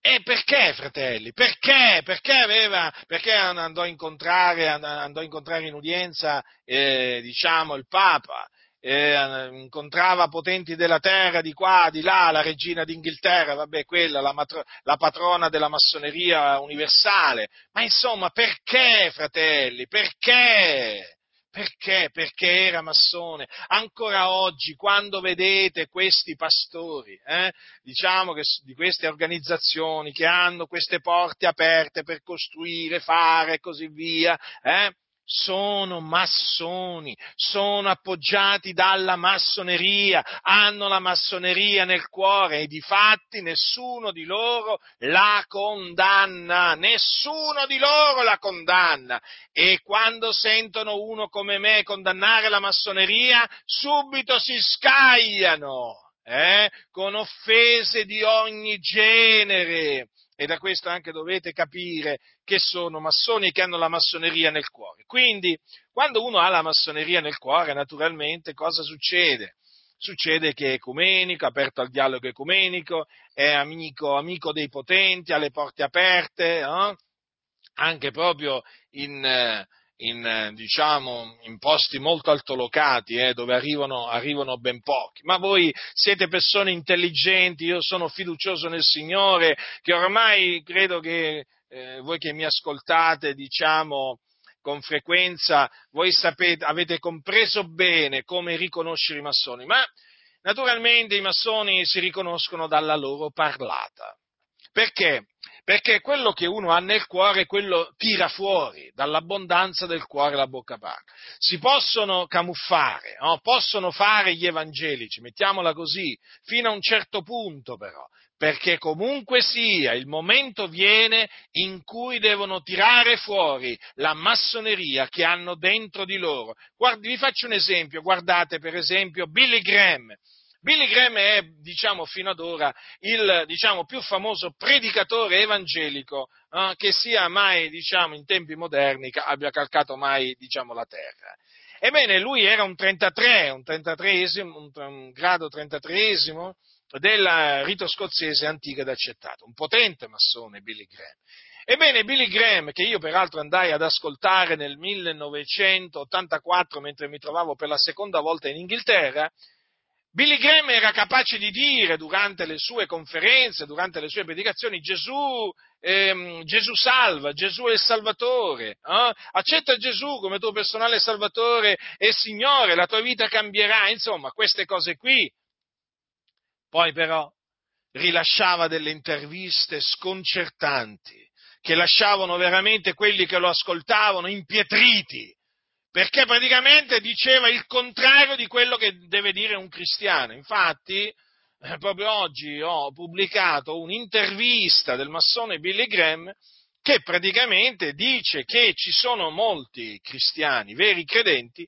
E perché, fratelli? Perché? Perché, aveva, perché andò, a incontrare, andò a incontrare in udienza, eh, diciamo, il Papa? eh, incontrava potenti della terra di qua, di là, la regina d'Inghilterra, vabbè, quella, la, matro- la patrona della massoneria universale. Ma insomma, perché, fratelli? Perché? Perché? Perché era massone. Ancora oggi, quando vedete questi pastori, eh, diciamo che di queste organizzazioni che hanno queste porte aperte per costruire, fare e così via, eh, sono massoni, sono appoggiati dalla massoneria, hanno la massoneria nel cuore e di fatti nessuno di loro la condanna, nessuno di loro la condanna. E quando sentono uno come me condannare la massoneria, subito si scagliano. Eh, con offese di ogni genere, e da questo anche dovete capire che sono massoni e che hanno la massoneria nel cuore. Quindi, quando uno ha la massoneria nel cuore, naturalmente cosa succede? Succede che è ecumenico, aperto al dialogo ecumenico, è amico, amico dei potenti, ha le porte aperte, eh? anche proprio in, eh, in, diciamo, in posti molto altolocati, eh, dove arrivano, arrivano, ben pochi. Ma voi siete persone intelligenti, io sono fiducioso nel Signore, che ormai credo che eh, voi che mi ascoltate, diciamo, con frequenza, voi sapete, avete compreso bene come riconoscere i massoni, ma naturalmente i massoni si riconoscono dalla loro parlata. Perché? Perché quello che uno ha nel cuore, quello tira fuori, dall'abbondanza del cuore la bocca parla. Si possono camuffare, no? possono fare gli evangelici, mettiamola così, fino a un certo punto però, perché comunque sia il momento viene in cui devono tirare fuori la massoneria che hanno dentro di loro. Guardi, vi faccio un esempio, guardate per esempio Billy Graham, Billy Graham è, diciamo, fino ad ora il diciamo, più famoso predicatore evangelico eh, che sia mai, diciamo, in tempi moderni, abbia calcato mai, diciamo, la terra. Ebbene, lui era un 33, un, 33 un, un grado 33 del rito scozzese antico ed accettato, un potente massone Billy Graham. Ebbene, Billy Graham, che io peraltro andai ad ascoltare nel 1984 mentre mi trovavo per la seconda volta in Inghilterra, Billy Graham era capace di dire durante le sue conferenze, durante le sue predicazioni, Gesù, ehm, Gesù salva, Gesù è il Salvatore, eh? accetta Gesù come tuo personale Salvatore e Signore, la tua vita cambierà, insomma, queste cose qui. Poi però rilasciava delle interviste sconcertanti, che lasciavano veramente quelli che lo ascoltavano impietriti perché praticamente diceva il contrario di quello che deve dire un cristiano. Infatti, eh, proprio oggi ho pubblicato un'intervista del massone Billy Graham che praticamente dice che ci sono molti cristiani, veri credenti,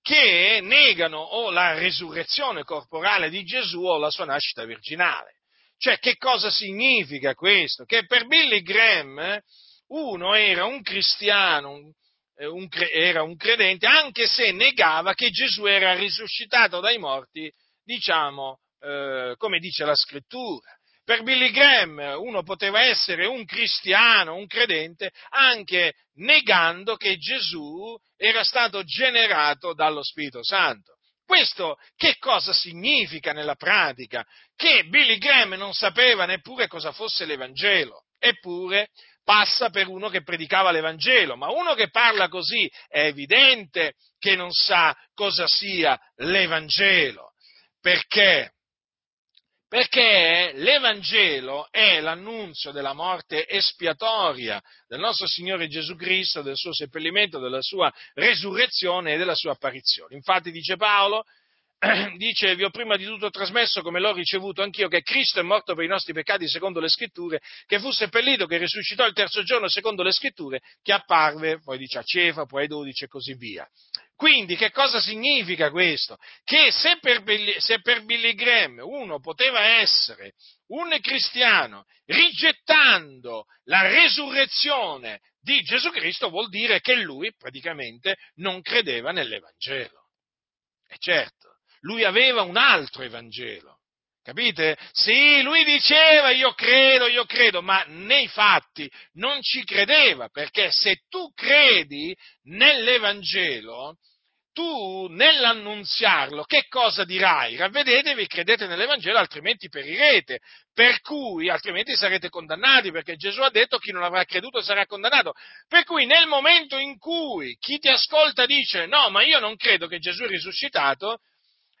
che negano o la resurrezione corporale di Gesù o la sua nascita virginale. Cioè, che cosa significa questo? Che per Billy Graham eh, uno era un cristiano, eh, un, era un credente, anche se negava che Gesù era risuscitato dai morti, diciamo, eh, come dice la scrittura. Per Billy Graham uno poteva essere un cristiano, un credente, anche negando che Gesù era stato generato dallo Spirito Santo. Questo che cosa significa nella pratica? Che Billy Graham non sapeva neppure cosa fosse l'Evangelo, eppure passa per uno che predicava l'Evangelo, ma uno che parla così è evidente che non sa cosa sia l'Evangelo. Perché? Perché l'Evangelo è l'annunzio della morte espiatoria del nostro Signore Gesù Cristo, del suo seppellimento, della sua resurrezione e della sua apparizione. Infatti dice Paolo, *clears throat* dice, vi ho prima di tutto trasmesso come l'ho ricevuto anch'io, che Cristo è morto per i nostri peccati secondo le scritture, che fu seppellito, che risuscitò il terzo giorno secondo le scritture, che apparve, poi dice a Cefa, poi ai dodici e così via. Quindi che cosa significa questo? Che se per, se per Billy Graham uno poteva essere un cristiano rigettando la resurrezione di Gesù Cristo, vuol dire che lui praticamente non credeva nell'Evangelo. E certo, lui aveva un altro Evangelo. Capite? Sì, lui diceva io credo, io credo, ma nei fatti non ci credeva, perché se tu credi nell'Evangelo, tu nell'annunziarlo che cosa dirai? Ravvedetevi credete nell'Evangelo, altrimenti perirete. Per cui, altrimenti sarete condannati, perché Gesù ha detto chi non avrà creduto sarà condannato. Per cui nel momento in cui chi ti ascolta dice no, ma io non credo che Gesù è risuscitato,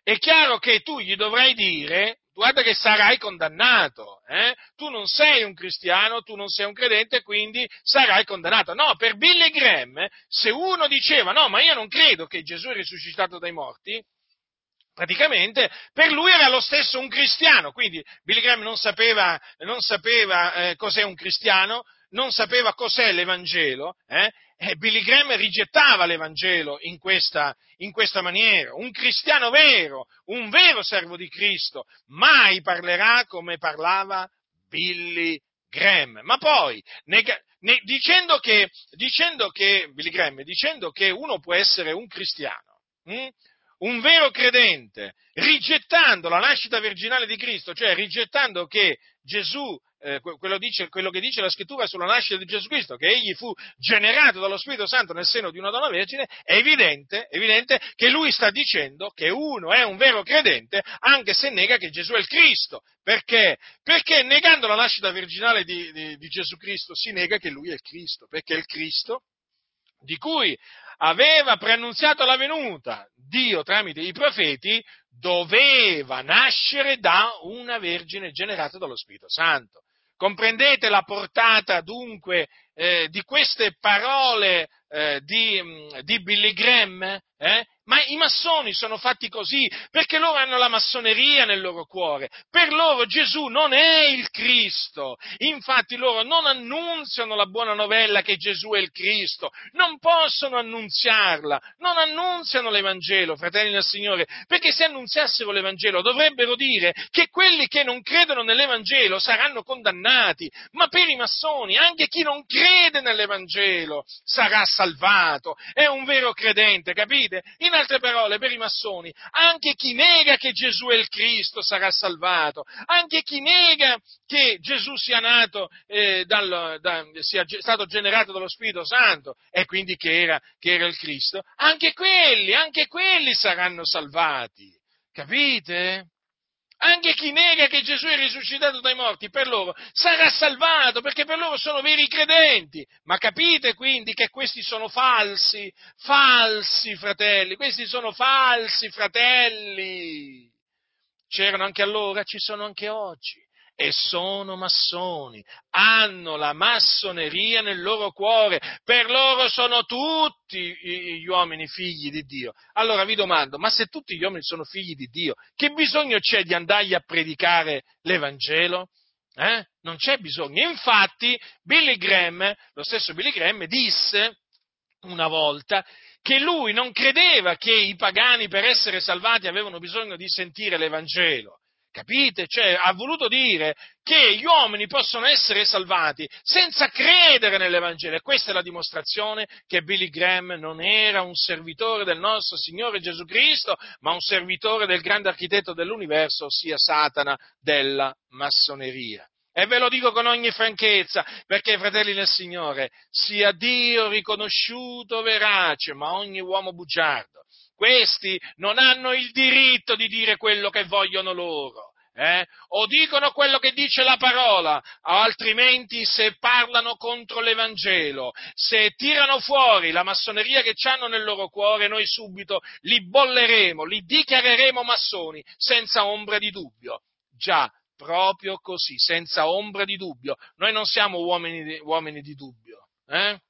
è chiaro che tu gli dovrai dire guarda che sarai condannato, eh? tu non sei un cristiano, tu non sei un credente, quindi sarai condannato. No, per Billy Graham, se uno diceva no, ma io non credo che Gesù è risuscitato dai morti, praticamente per lui era lo stesso un cristiano, quindi Billy Graham non sapeva, non sapeva eh, cos'è un cristiano, non sapeva cos'è l'Evangelo, eh? E Billy Graham rigettava l'Evangelo in questa, in questa, maniera. Un cristiano vero, un vero servo di Cristo, mai parlerà come parlava Billy Graham. Ma poi, nega, ne, dicendo, che, dicendo che, Billy Graham, dicendo che uno può essere un cristiano, hm? un vero credente, rigettando la nascita virginale di Cristo, cioè rigettando che Gesù eh, quello, dice, quello, che dice la scrittura sulla nascita di Gesù Cristo, che egli fu generato dallo Spirito Santo nel seno di una donna vergine, è evidente, evidente che lui sta dicendo che uno è un vero credente anche se nega che Gesù è il Cristo. Perché? Perché negando la nascita virginale di, di, di Gesù Cristo si nega che lui è il Cristo, perché il Cristo di cui aveva preannunziato la venuta, Dio tramite i profeti doveva nascere da una vergine generata dallo Spirito Santo. Comprendete la portata dunque eh, di queste parole eh, di, di, Billy Graham? Eh? Ma i massoni sono fatti così perché loro hanno la massoneria nel loro cuore. Per loro Gesù non è il Cristo. Infatti loro non annunziano la buona novella che Gesù è il Cristo. Non possono annunziarla. Non annunziano l'Evangelo, fratelli del Signore, perché se annunziassero l'Evangelo dovrebbero dire che quelli che non credono nell'Evangelo saranno condannati. Ma per i massoni, anche chi non crede nell'Evangelo sarà salvato. È un vero credente, capite? In in altre parole, per i massoni, anche chi nega che Gesù è il Cristo sarà salvato, anche chi nega che Gesù sia nato, eh, dal, da, sia stato generato dallo Spirito Santo e quindi che era, che era il Cristo, anche quelli, anche quelli saranno salvati. Capite? Anche chi nega che Gesù è risuscitato dai morti, per loro sarà salvato, perché per loro sono veri credenti. Ma capite quindi che questi sono falsi, falsi fratelli, questi sono falsi fratelli. C'erano anche allora, ci sono anche oggi e sono massoni, hanno la massoneria nel loro cuore, per loro sono tutti gli uomini figli di Dio. Allora vi domando, ma se tutti gli uomini sono figli di Dio, che bisogno c'è di andargli a predicare l'Evangelo? Eh? Non c'è bisogno. Infatti, Billy Graham, lo stesso Billy Graham, disse una volta che lui non credeva che i pagani per essere salvati avevano bisogno di sentire l'Evangelo. Capite? Cioè, ha voluto dire che gli uomini possono essere salvati senza credere nell'Evangelo. E questa è la dimostrazione che Billy Graham non era un servitore del nostro Signore Gesù Cristo, ma un servitore del grande architetto dell'universo, ossia Satana della massoneria. E ve lo dico con ogni franchezza, perché, fratelli del Signore, sia Dio riconosciuto verace, ma ogni uomo bugiardo questi non hanno il diritto di dire quello che vogliono loro. Eh? O dicono quello che dice la parola, altrimenti se parlano contro l'Evangelo, se tirano fuori la massoneria che hanno nel loro cuore, noi subito li bolleremo, li dichiareremo massoni, senza ombra di dubbio. Già, proprio così, senza ombra di dubbio. Noi non siamo uomini di, uomini di dubbio. Eh?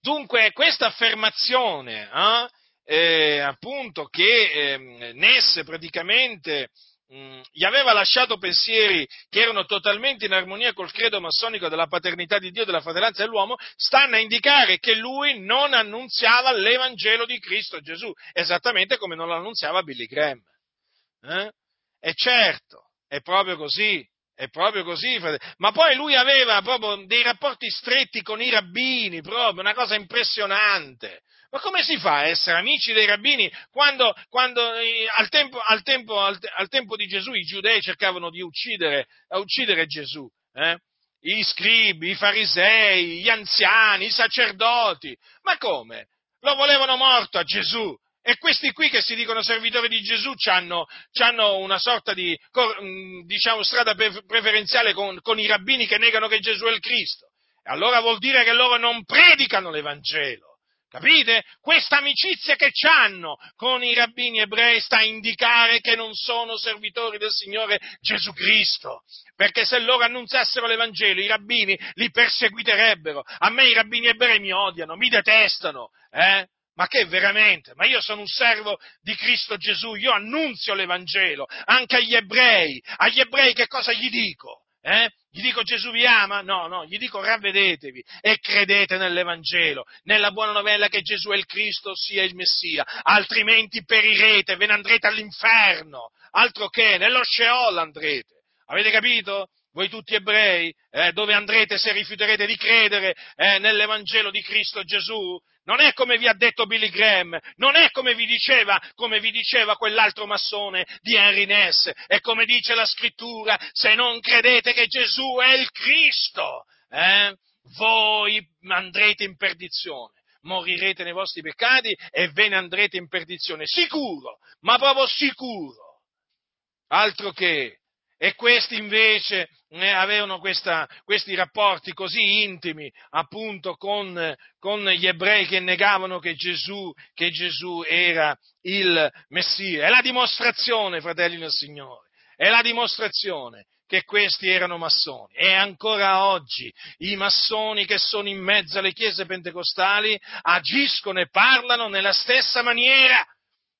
Dunque, questa affermazione eh, eh, appunto che eh, Ness praticamente gli aveva lasciato pensieri che erano totalmente in armonia col credo massonico della paternità di Dio e della fratellanza dell'uomo, stanno a indicare che lui non annunziava l'Evangelo di Cristo Gesù, esattamente come non lo annunziava Billy Graham. Eh? E certo, è proprio così. È proprio così, ma poi lui aveva proprio dei rapporti stretti con i rabbini, proprio una cosa impressionante. Ma come si fa a essere amici dei rabbini quando, quando eh, al, tempo, al, tempo, al, al, tempo, di Gesù i giudei cercavano di uccidere, uccidere Gesù? Eh? I scribi, i farisei, gli anziani, i sacerdoti. Ma come? lo volevano morto a Gesù. E questi qui che si dicono servitori di Gesù hanno una sorta di, mm, diciamo, strada preferenziale con, con i rabbini che negano che Gesù è il Cristo. E allora vuol dire che loro non predicano l'Evangelo. Capite? Questa amicizia che hanno con i rabbini ebrei sta a indicare che non sono servitori del Signore Gesù Cristo. Perché se loro annunziassero l'Evangelo, i rabbini li perseguiterebbero. A me i rabbini ebrei mi odiano, mi detestano. Eh? Ma che veramente? Ma io sono un servo di Cristo Gesù, io annunzio l'Evangelo anche agli ebrei. Agli ebrei che cosa gli dico? Eh? Gli dico Gesù vi ama? No, no, gli dico ravvedetevi e credete nell'Evangelo, nella buona novella che Gesù è il Cristo, sia il Messia, altrimenti perirete, ve ne andrete all'inferno, altro che nello Sheol andrete. Avete capito? Voi tutti ebrei, eh, dove andrete se rifiuterete di credere eh, nell'Evangelo di Cristo Gesù? Non è come vi ha detto Billy Graham, non è come vi diceva, come vi diceva quell'altro massone di Henry Ness, è come dice la scrittura, se non credete che Gesù è il Cristo, eh, voi andrete in perdizione morirete nei vostri peccati e ve ne andrete in perdizione, sicuro, ma proprio sicuro. Altro che e questi invece eh, avevano questa, questi rapporti così intimi appunto con, con, gli ebrei che negavano che Gesù, che Gesù era il Messia. È la dimostrazione, fratelli del Signore, è la dimostrazione che questi erano massoni. E ancora oggi i massoni che sono in mezzo alle chiese pentecostali agiscono e parlano nella stessa maniera.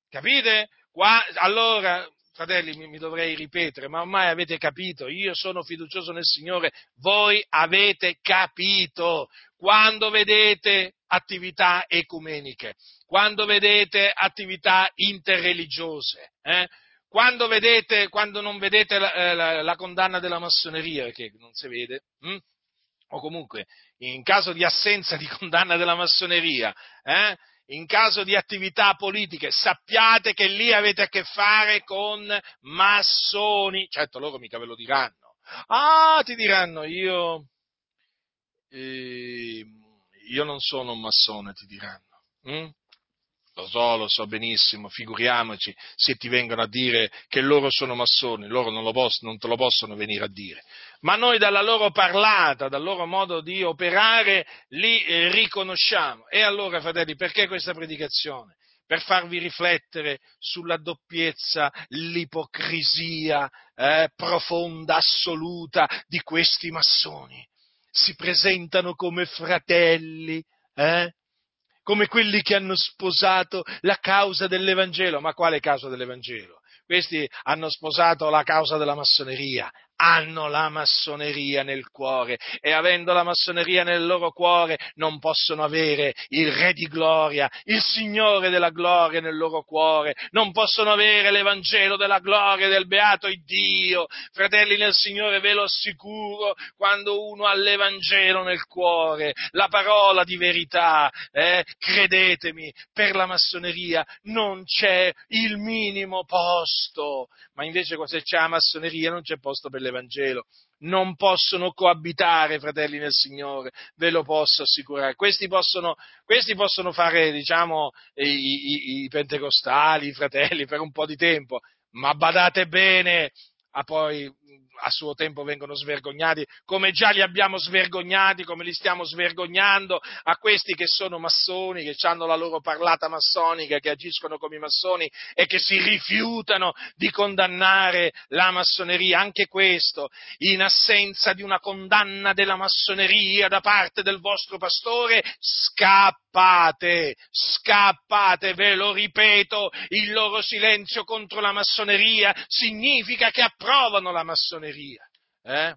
Capite? Qua, allora, fratelli, mi, mi, dovrei ripetere, ma ormai avete capito, io sono fiducioso nel Signore, voi avete capito. Quando vedete attività ecumeniche, quando vedete attività interreligiose, eh? quando, vedete, quando, non vedete la, eh, la, la, condanna della massoneria, che non si vede, hm? o comunque in caso di assenza di condanna della massoneria, eh? In caso di attività politiche, sappiate che lì avete a che fare con massoni. Certo, loro mica ve lo diranno. Ah, ti diranno, io, eh, io non sono un massone, ti diranno. Mm? Lo so, lo so benissimo, figuriamoci se ti vengono a dire che loro sono massoni, loro non, posso, non, te lo possono venire a dire. Ma noi dalla loro parlata, dal loro modo di operare, li eh, riconosciamo. E allora, fratelli, perché questa predicazione? Per farvi riflettere sulla doppiezza, l'ipocrisia eh, profonda, assoluta di questi massoni. Si presentano come fratelli, eh? come quelli che hanno sposato la causa dell'Evangelo. Ma quale causa dell'Evangelo? Questi hanno sposato la causa della massoneria, hanno la massoneria nel cuore e avendo la massoneria nel loro cuore non possono avere il Re di gloria, il Signore della gloria nel loro cuore, non possono avere l'Evangelo della gloria del beato Dio. Fratelli nel Signore, ve lo assicuro, quando uno ha l'Evangelo nel cuore, la parola di verità, eh, credetemi, per la massoneria non c'è il minimo posto, ma invece se c'è la massoneria non c'è posto per dell'Evangelo non possono coabitare, fratelli nel Signore, ve lo posso assicurare. Questi possono, questi possono fare, diciamo, i, i, i, pentecostali, i fratelli, per un po' di tempo, ma badate bene, a poi a suo tempo vengono svergognati, come già li abbiamo svergognati, come li stiamo svergognando a questi che sono massoni, che hanno la loro parlata massonica, che agiscono come i massoni e che si rifiutano di condannare la massoneria. Anche questo, in assenza di una condanna della massoneria da parte del vostro pastore, scappate, scappate, ve lo ripeto, il loro silenzio contro la massoneria significa che approvano la massoneria massoneria. Eh?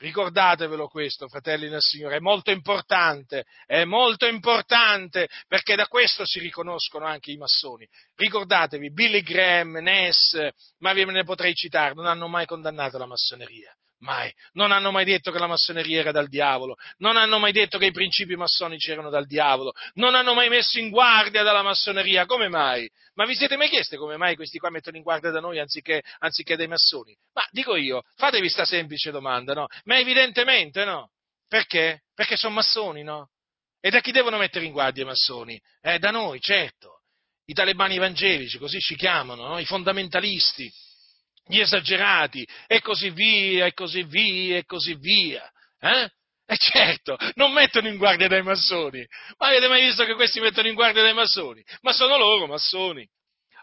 Ricordatevelo questo, fratelli del Signore, è molto importante, è molto importante perché da questo si riconoscono anche i massoni. Ricordatevi, Billy Graham, Ness, ma ve ne potrei citare, non hanno mai condannato la massoneria. Mai. Non hanno mai detto che la massoneria era dal diavolo, non hanno mai detto che i principi massonici erano dal diavolo, non hanno mai messo in guardia dalla massoneria. Come mai? Ma vi siete mai chiesti come mai questi qua mettono in guardia da noi anziché, anziché dai massoni? Ma dico io, fatevi questa semplice domanda, no? Ma evidentemente no. Perché? Perché sono massoni, no? E da chi devono mettere in guardia i massoni? Eh, da noi, certo. I talebani evangelici, così ci chiamano, no? i fondamentalisti, gli esagerati, e così via, e così via, e così via. Eh? E certo, non mettono in guardia dai massoni. Ma avete mai visto che questi mettono in guardia dai massoni? Ma sono loro massoni.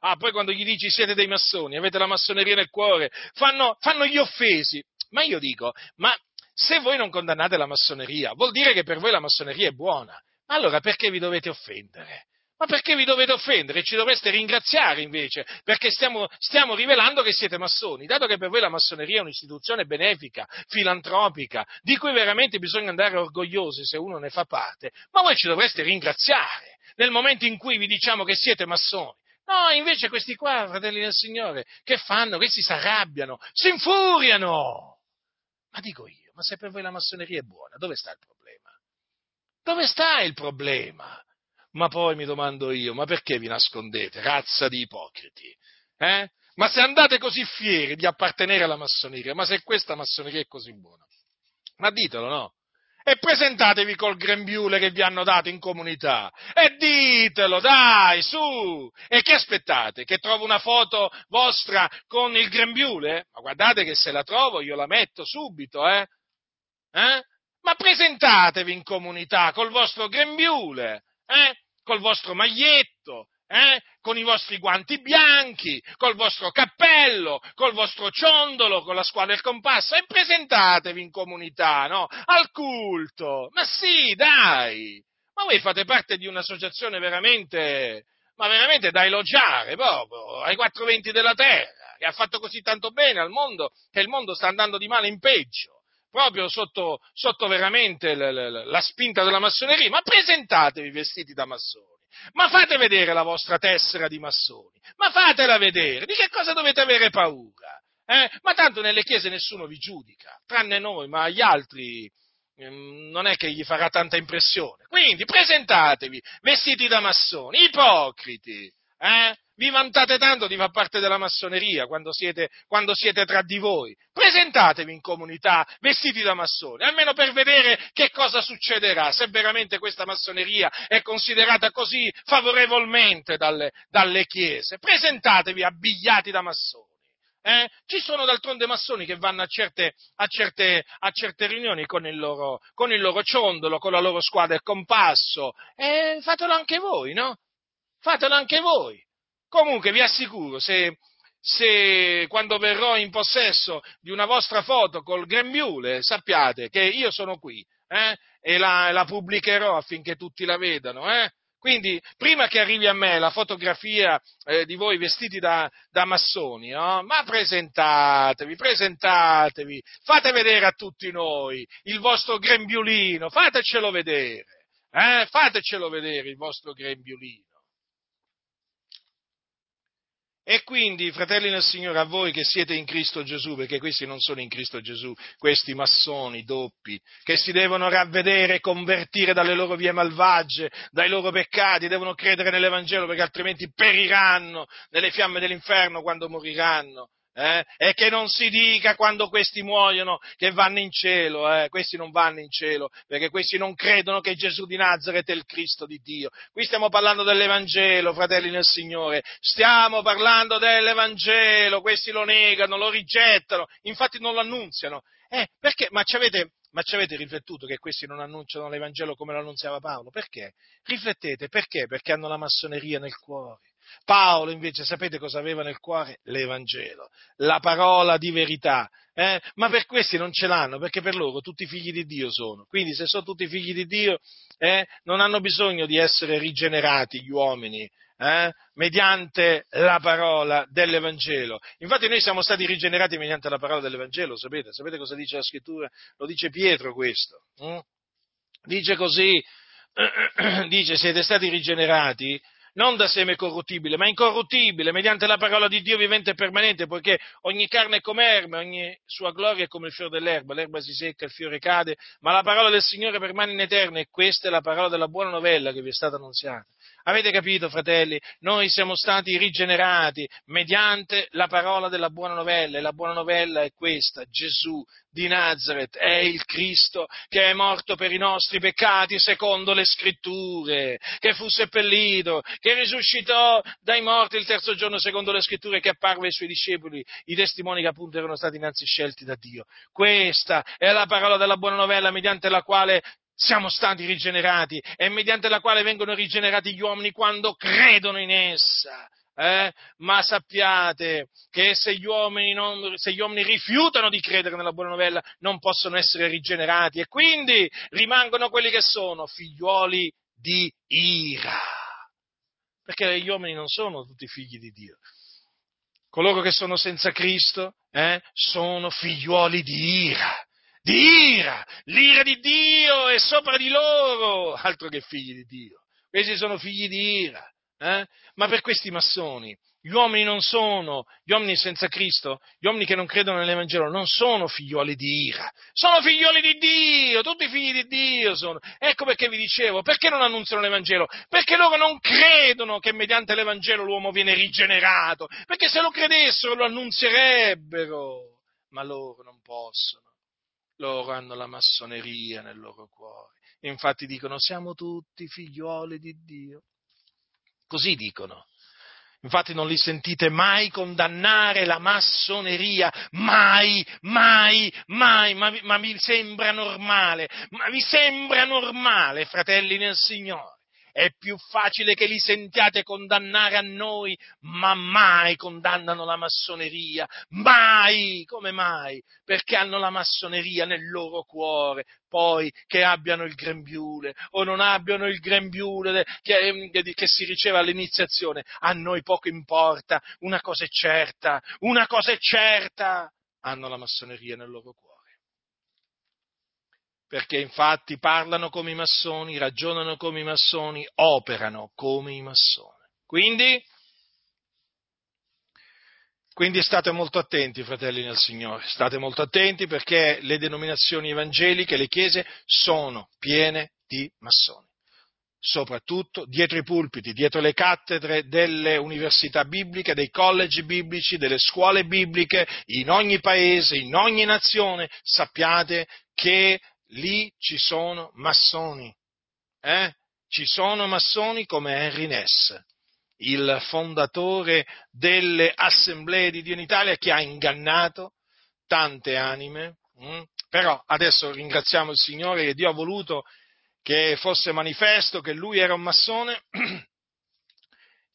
Ah, poi quando gli dici siete dei massoni, avete la massoneria nel cuore, fanno, fanno gli offesi. Ma io dico, ma se voi non condannate la massoneria, vuol dire che per voi la massoneria è buona. Allora perché vi dovete offendere? Ma perché vi dovete offendere? Ci dovreste ringraziare invece, perché stiamo, stiamo, rivelando che siete massoni, dato che per voi la massoneria è un'istituzione benefica, filantropica, di cui veramente bisogna andare orgogliosi se uno ne fa parte, ma voi ci dovreste ringraziare nel momento in cui vi diciamo che siete massoni. No, invece questi qua, fratelli del Signore, che fanno? Questi si arrabbiano, si infuriano. Ma dico io, ma se per voi la massoneria è buona, dove sta il problema? Dove sta il problema? Ma poi mi domando io, ma perché vi nascondete, razza di ipocriti? Eh? Ma se andate così fieri di appartenere alla massoneria, ma se questa massoneria è così buona, ma ditelo, no? E presentatevi col grembiule che vi hanno dato in comunità. E ditelo, dai, su! E che aspettate? Che trovo una foto vostra con il grembiule? Ma guardate che se la trovo io la metto subito, eh? eh? Ma presentatevi in comunità col vostro grembiule, eh? Col vostro maglietto, eh? con i vostri guanti bianchi, col vostro cappello, col vostro ciondolo, con la squadra del compasso e presentatevi in comunità, no? Al culto. Ma sì, dai! Ma voi fate parte di un'associazione veramente, ma veramente da elogiare proprio ai quattro venti della terra, che ha fatto così tanto bene al mondo che il mondo sta andando di male in peggio proprio sotto, sotto veramente la, la, la, spinta della massoneria, ma presentatevi vestiti da massoni, ma fate vedere la vostra tessera di massoni, ma fatela vedere, di che cosa dovete avere paura? Eh? Ma tanto nelle chiese nessuno vi giudica, tranne noi, ma gli altri ehm, non è che gli farà tanta impressione. Quindi presentatevi vestiti da massoni, ipocriti, eh? Vi vantate tanto di far parte della massoneria quando siete, quando siete, tra di voi. Presentatevi in comunità vestiti da massoni, almeno per vedere che cosa succederà, se veramente questa massoneria è considerata così favorevolmente dalle, dalle chiese. Presentatevi abbigliati da massoni. Eh? Ci sono d'altronde massoni che vanno a certe, a certe, a certe riunioni con il, loro, con il, loro, ciondolo, con la loro squadra e compasso. E fatelo anche voi, no? Fatelo anche voi. Comunque vi assicuro, se, se quando verrò in possesso di una vostra foto col grembiule, sappiate che io sono qui eh, e la, la, pubblicherò affinché tutti la vedano. Eh. Quindi, prima che arrivi a me la fotografia eh, di voi vestiti da, da massoni, no? ma presentatevi, presentatevi, fate vedere a tutti noi il vostro grembiulino, fatecelo vedere, eh? fatecelo vedere il vostro grembiulino. E quindi, fratelli nel Signore, a voi che siete in Cristo Gesù, perché questi non sono in Cristo Gesù, questi massoni doppi, che si devono ravvedere e convertire dalle loro vie malvagie, dai loro peccati, devono credere nell'Evangelo perché altrimenti periranno nelle fiamme dell'inferno quando moriranno. Eh? E che non si dica quando questi muoiono che vanno in cielo, eh? questi non vanno in cielo, perché questi non credono che Gesù di Nazareth è il Cristo di Dio. Qui stiamo parlando dell'Evangelo, fratelli nel Signore, stiamo parlando dell'Evangelo, questi lo negano, lo rigettano, infatti non lo annunziano. Eh, perché? Ma ci avete, ma ci avete riflettuto che questi non annunciano l'Evangelo come lo annunziava Paolo? Perché? Riflettete, perché? Perché hanno la massoneria nel cuore. Paolo invece sapete cosa aveva nel cuore? L'Evangelo, la parola di verità. Eh? Ma per questi non ce l'hanno, perché per loro tutti figli di Dio sono. Quindi se sono tutti figli di Dio, eh, non hanno bisogno di essere rigenerati gli uomini. Eh, mediante la parola dell'Evangelo. Infatti noi siamo stati rigenerati mediante la parola dell'Evangelo, sapete? Sapete cosa dice la scrittura? Lo dice Pietro questo. Hm? Dice così, *clears throat* dice siete stati rigenerati non da seme corruttibile, ma incorruttibile, mediante la parola di Dio vivente e permanente, poiché ogni carne è come erba, ogni sua gloria è come il fiore dell'erba, l'erba si secca, il fiore cade, ma la parola del Signore permane in eterno e questa è la parola della buona novella che vi è stata annunziata. Avete capito, fratelli? Noi siamo stati rigenerati mediante la parola della buona novella e la buona novella è questa, Gesù di Nazareth è il Cristo che è morto per i nostri peccati secondo le scritture, che fu seppellito, che risuscitò dai morti il terzo giorno secondo le scritture, che apparve ai suoi discepoli, i testimoni che appunto erano stati innanzi scelti da Dio. Questa è la parola della buona novella mediante la quale siamo stati rigenerati e mediante la quale vengono rigenerati gli uomini quando credono in essa. Eh? Ma sappiate che se gli, non, se gli, uomini rifiutano di credere nella buona novella non possono essere rigenerati e quindi rimangono quelli che sono figliuoli di ira. Perché gli uomini non sono tutti figli di Dio. Coloro che sono senza Cristo eh, sono figliuoli di ira di ira, l'ira di Dio è sopra di loro, altro che figli di Dio. Questi sono figli di ira. Eh? Ma per questi massoni, gli uomini non sono, gli uomini senza Cristo, gli uomini che non credono nell'Evangelo, non sono figlioli di ira, sono figlioli di Dio, tutti figli di Dio sono. Ecco perché vi dicevo, perché non annunziano l'Evangelo? Perché loro non credono che mediante l'Evangelo l'uomo viene rigenerato, perché se lo credessero lo annunzierebbero, ma loro non possono loro hanno la massoneria nel loro cuore. Infatti dicono siamo tutti figlioli di Dio. Così dicono. Infatti non li sentite mai condannare la massoneria, mai, mai, mai, ma, ma vi sembra normale, ma vi sembra normale, fratelli nel Signore è più facile che li sentiate condannare a noi, ma mai condannano la massoneria, mai, come mai? Perché hanno la massoneria nel loro cuore, poi che abbiano il grembiule o non abbiano il grembiule che, che si riceve all'iniziazione, a noi poco importa, una cosa è certa, una cosa è certa, hanno la massoneria nel loro cuore perché infatti parlano come i massoni, ragionano come i massoni, operano come i massoni. Quindi, quindi state molto attenti, fratelli nel Signore, state molto attenti perché le denominazioni evangeliche, le chiese, sono piene di massoni. Soprattutto dietro i pulpiti, dietro le cattedre delle università bibliche, dei collegi biblici, delle scuole bibliche, in ogni paese, in ogni nazione, sappiate che lì ci sono massoni, eh? ci sono massoni come Henry Ness, il fondatore delle assemblee di Dio in Italia che ha ingannato tante anime, hm? però adesso ringraziamo il Signore che Dio ha voluto che fosse manifesto che lui era un massone. *clears throat*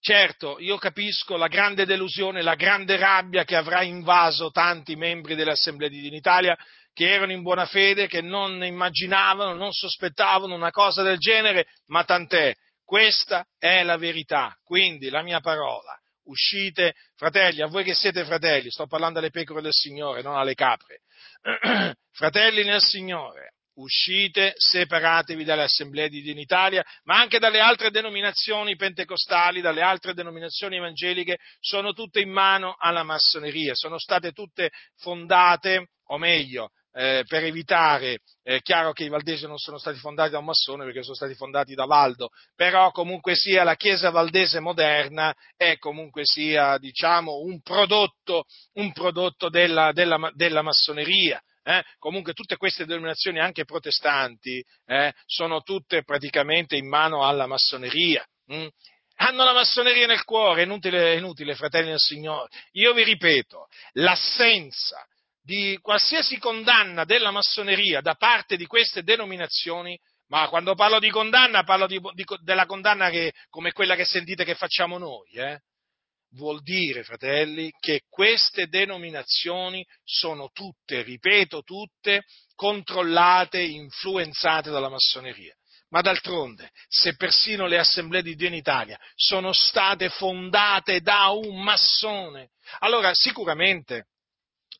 Certo, io capisco la grande delusione, la grande rabbia che avrà invaso tanti membri dell'Assemblea di Dio in Italia che erano in buona fede, che non immaginavano, non sospettavano una cosa del genere, ma tant'è. Questa è la verità. Quindi la mia parola. Uscite, fratelli, a voi che siete fratelli, sto parlando alle pecore del Signore, non alle capre. *clears throat* fratelli nel Signore, uscite, separatevi dalle assemblee di Dio in Italia, ma anche dalle altre denominazioni pentecostali, dalle altre denominazioni evangeliche, sono tutte in mano alla massoneria, sono state tutte fondate, o meglio, eh, per evitare, è eh, chiaro che i valdesi non sono stati fondati da un massone perché sono stati fondati da Valdo, però comunque sia la Chiesa valdese moderna è comunque sia, diciamo, un prodotto, un prodotto della, della, della massoneria. Eh? Comunque tutte queste denominazioni, anche protestanti, eh, sono tutte praticamente in mano alla massoneria. Hm? Hanno la massoneria nel cuore, è inutile, inutile, fratelli del Signore. Io vi ripeto, l'assenza di qualsiasi condanna della massoneria da parte di queste denominazioni, ma quando parlo di condanna parlo di, di, della condanna che, come quella che sentite che facciamo noi, eh? Vuol dire, fratelli, che queste denominazioni sono tutte, ripeto, tutte controllate, influenzate dalla massoneria. Ma d'altronde, se persino le assemblee di Dio in Italia sono state fondate da un massone, allora sicuramente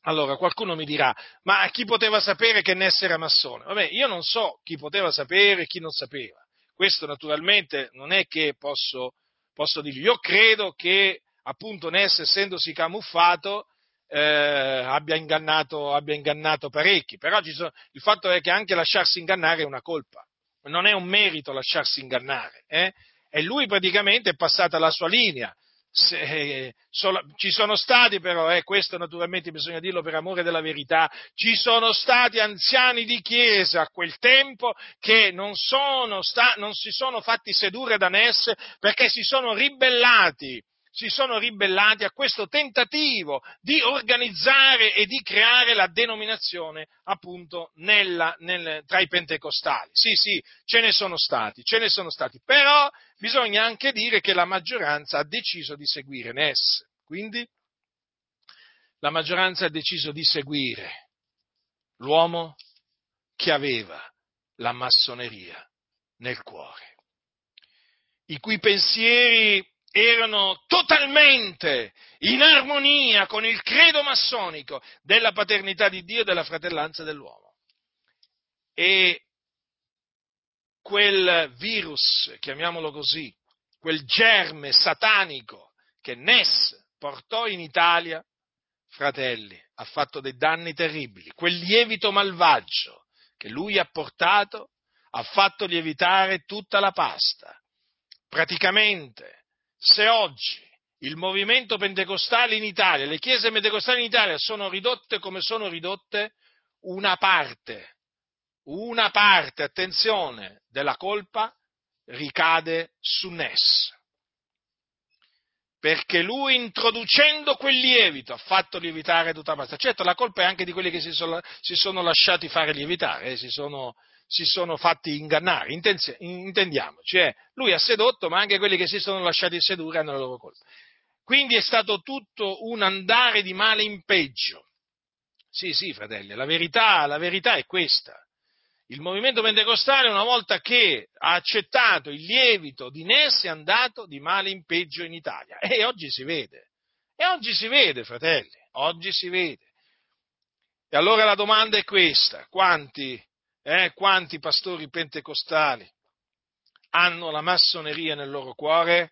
allora qualcuno mi dirà, ma chi poteva sapere che Ness era massone? Vabbè, io non so chi poteva sapere e chi non sapeva. Questo naturalmente non è che posso, posso dirgli. Io credo che appunto Ness, essendosi camuffato, eh, abbia, ingannato, abbia, ingannato, parecchi. Però sono, il fatto è che anche lasciarsi ingannare è una colpa. Non è un merito lasciarsi ingannare. Eh? e lui praticamente è passata la sua linea. Se, eh, solo, ci sono stati però, eh, questo naturalmente bisogna dirlo per amore della verità, ci sono stati anziani di chiesa a quel tempo che non, sono sta, non si sono fatti sedurre da Ness perché si sono ribellati si sono ribellati a questo tentativo di organizzare e di creare la denominazione appunto nella, nel, tra i pentecostali. Sì, sì, ce ne sono stati, ce ne sono stati, però bisogna anche dire che la maggioranza ha deciso di seguire Ness. Quindi la maggioranza ha deciso di seguire l'uomo che aveva la massoneria nel cuore, i cui pensieri erano totalmente in armonia con il credo massonico della paternità di Dio e della fratellanza dell'uomo. E quel virus, chiamiamolo così, quel germe satanico che Ness portò in Italia, fratelli, ha fatto dei danni terribili. Quel lievito malvagio che lui ha portato ha fatto lievitare tutta la pasta. Praticamente se oggi il movimento pentecostale in Italia, le chiese pentecostali in Italia sono ridotte come sono ridotte, una parte, una parte, attenzione, della colpa ricade su Ness. Perché lui introducendo quel lievito ha fatto lievitare tutta la pasta. Certo, la colpa è anche di quelli che si sono, si sono lasciati fare lievitare, eh, si sono, si sono fatti ingannare, intendiamoci, eh? lui ha sedotto, ma anche quelli che si sono lasciati sedurre hanno la loro colpa. Quindi è stato tutto un andare di male in peggio. Sì, sì, fratelli, la verità, la verità è questa. Il movimento pentecostale, una volta che ha accettato il lievito di Ness, è andato di male in peggio in Italia. E oggi si vede. E oggi si vede, fratelli, oggi si vede. E allora la domanda è questa: quanti eh, quanti pastori pentecostali hanno la massoneria nel loro cuore?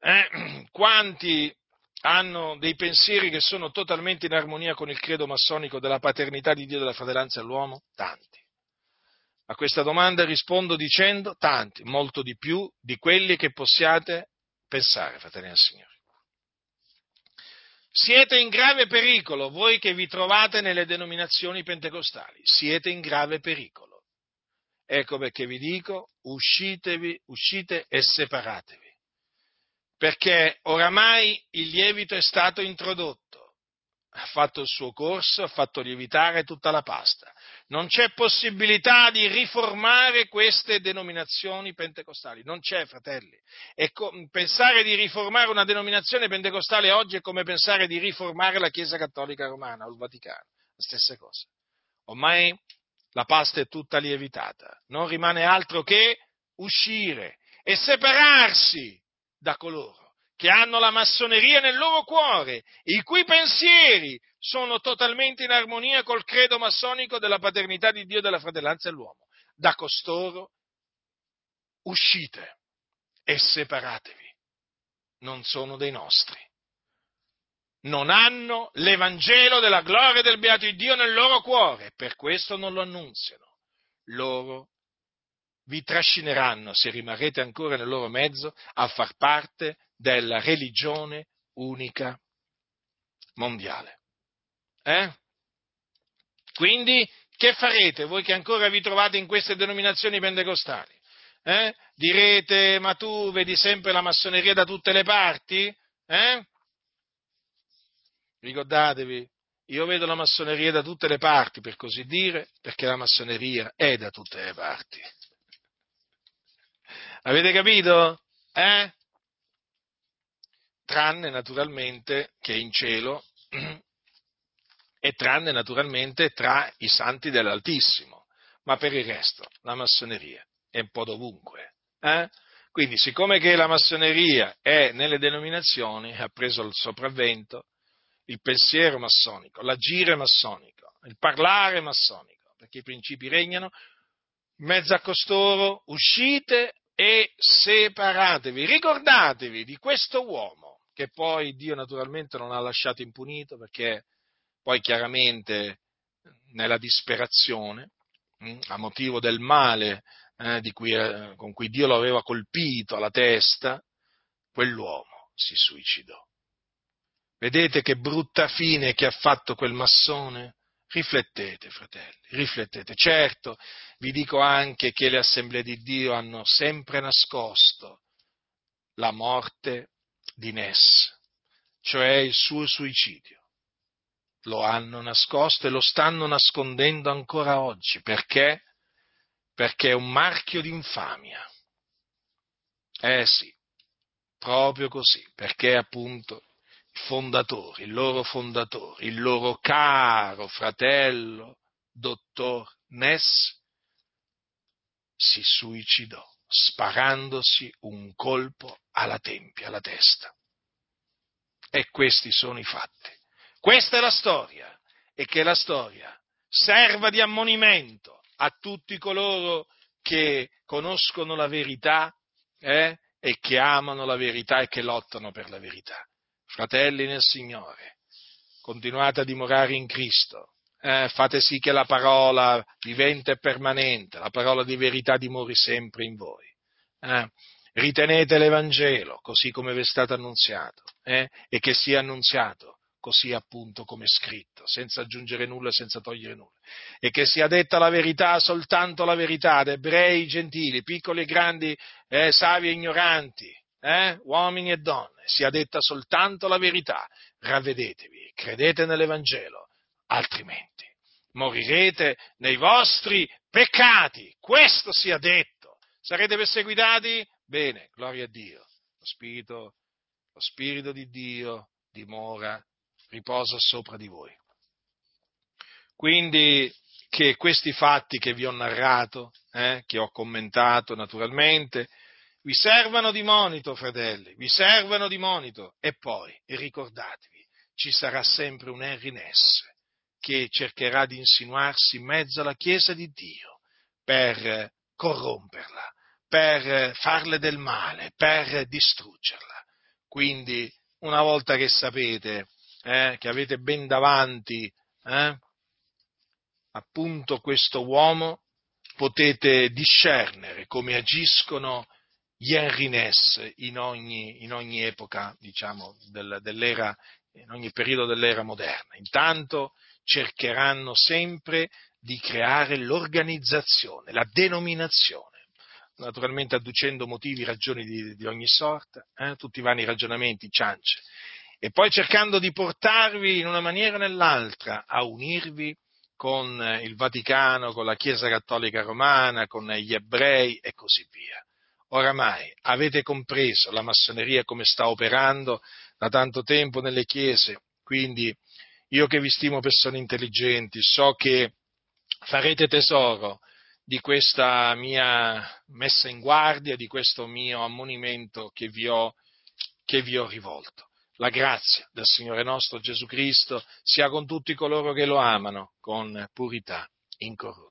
Eh, *clears throat* quanti hanno dei pensieri che sono totalmente in armonia con il credo massonico della paternità di Dio e della fratellanza all'uomo? Tanti. A questa domanda rispondo dicendo tanti, molto di più di quelli che possiate pensare, fratelli del Signore. Siete in grave pericolo, voi che vi trovate nelle denominazioni pentecostali, siete in grave pericolo. Ecco perché vi dico, uscitevi, uscite e separatevi. Perché oramai il lievito è stato introdotto ha fatto il suo corso, ha fatto lievitare tutta la pasta. Non c'è possibilità di riformare queste denominazioni pentecostali, non c'è, fratelli. Co- pensare di riformare una denominazione pentecostale oggi è come pensare di riformare la Chiesa Cattolica Romana o il Vaticano, la stessa cosa. Ormai la pasta è tutta lievitata, non rimane altro che uscire e separarsi da coloro che hanno la massoneria nel loro cuore, i cui pensieri sono totalmente in armonia col credo massonico della paternità di Dio e della fratellanza dell'uomo. Da costoro uscite e separatevi, non sono dei nostri. Non hanno l'Evangelo della gloria del beato Dio nel loro cuore, per questo non lo annunziano. Loro vi trascineranno, se rimarrete ancora nel loro mezzo, a far parte della religione unica mondiale. Eh? Quindi, che farete voi che ancora vi trovate in queste denominazioni pentecostali? Eh? Direte, ma tu vedi sempre la massoneria da tutte le parti? Eh? Ricordatevi, io vedo la massoneria da tutte le parti, per così dire, perché la massoneria è da tutte le parti. Avete capito? Eh? Tranne naturalmente che in cielo *clears throat* e tranne naturalmente tra i santi dell'Altissimo, ma per il resto la massoneria è un po' dovunque. Eh? Quindi, siccome che la massoneria è nelle denominazioni, ha preso il sopravvento, il pensiero massonico, l'agire massonico, il parlare massonico, perché i principi regnano, mezzo a costoro uscite e separatevi, ricordatevi di questo uomo che poi Dio naturalmente non ha lasciato impunito perché poi chiaramente nella disperazione, a motivo del male eh, cui, eh, con cui Dio lo aveva colpito alla testa, quell'uomo si suicidò. Vedete che brutta fine che ha fatto quel massone? Riflettete, fratelli, riflettete. Certo, vi dico anche che le assemblee di Dio hanno sempre nascosto la morte di Ness, cioè il suo suicidio. Lo hanno nascosto e lo stanno nascondendo ancora oggi. Perché? Perché è un marchio di infamia. Eh sì, proprio così, perché appunto il fondatore, il loro fondatore, il loro caro fratello, dottor Ness, si suicidò sparandosi un colpo alla tempia, alla testa. E questi sono i fatti. Questa è la storia e che la storia serva di ammonimento a tutti coloro che conoscono la verità eh, e che amano la verità e che lottano per la verità. Fratelli nel Signore, continuate a dimorare in Cristo, eh, fate sì che la parola vivente e permanente, la parola di verità dimori sempre in voi. Eh, ritenete l'Evangelo così come vi è stato annunziato eh, e che sia annunziato così appunto come è scritto, senza aggiungere nulla senza togliere nulla. E che sia detta la verità, soltanto la verità, ad ebrei, gentili, piccoli e grandi, eh, savi e ignoranti, eh, uomini e donne, sia detta soltanto la verità. Ravvedetevi, credete nell'Evangelo, altrimenti morirete nei vostri peccati. Questo sia detto. Sarete perseguitati? Bene, gloria a Dio. Lo Spirito, lo Spirito di Dio dimora riposa sopra di voi. Quindi che questi fatti che vi ho narrato, eh, che ho commentato naturalmente, vi servano di monito, fratelli, vi servano di monito. E poi, ricordatevi, ci sarà sempre un Henry Ness che cercherà di insinuarsi in mezzo alla Chiesa di Dio per corromperla, per farle del male, per distruggerla. Quindi, una volta che sapete eh, che avete ben davanti eh, appunto questo uomo, potete discernere come agiscono gli Henry Ness in ogni, in ogni epoca, diciamo, del, dell'era, in ogni periodo dell'era moderna. Intanto cercheranno sempre di creare l'organizzazione, la denominazione, naturalmente adducendo motivi, ragioni di, di ogni sorta, eh, tutti i vani ragionamenti, ciance, e poi cercando di portarvi in una maniera o nell'altra a unirvi con eh, il Vaticano, con la Chiesa Cattolica Romana, con gli ebrei e così via. Oramai avete compreso la massoneria come sta operando da tanto tempo nelle chiese, quindi io che vi stimo persone intelligenti, so che farete tesoro di questa mia messa in guardia, di questo mio ammonimento che vi ho, che vi ho rivolto. La grazia del Signore nostro Gesù Cristo sia con tutti coloro che lo amano con purità incorrotta.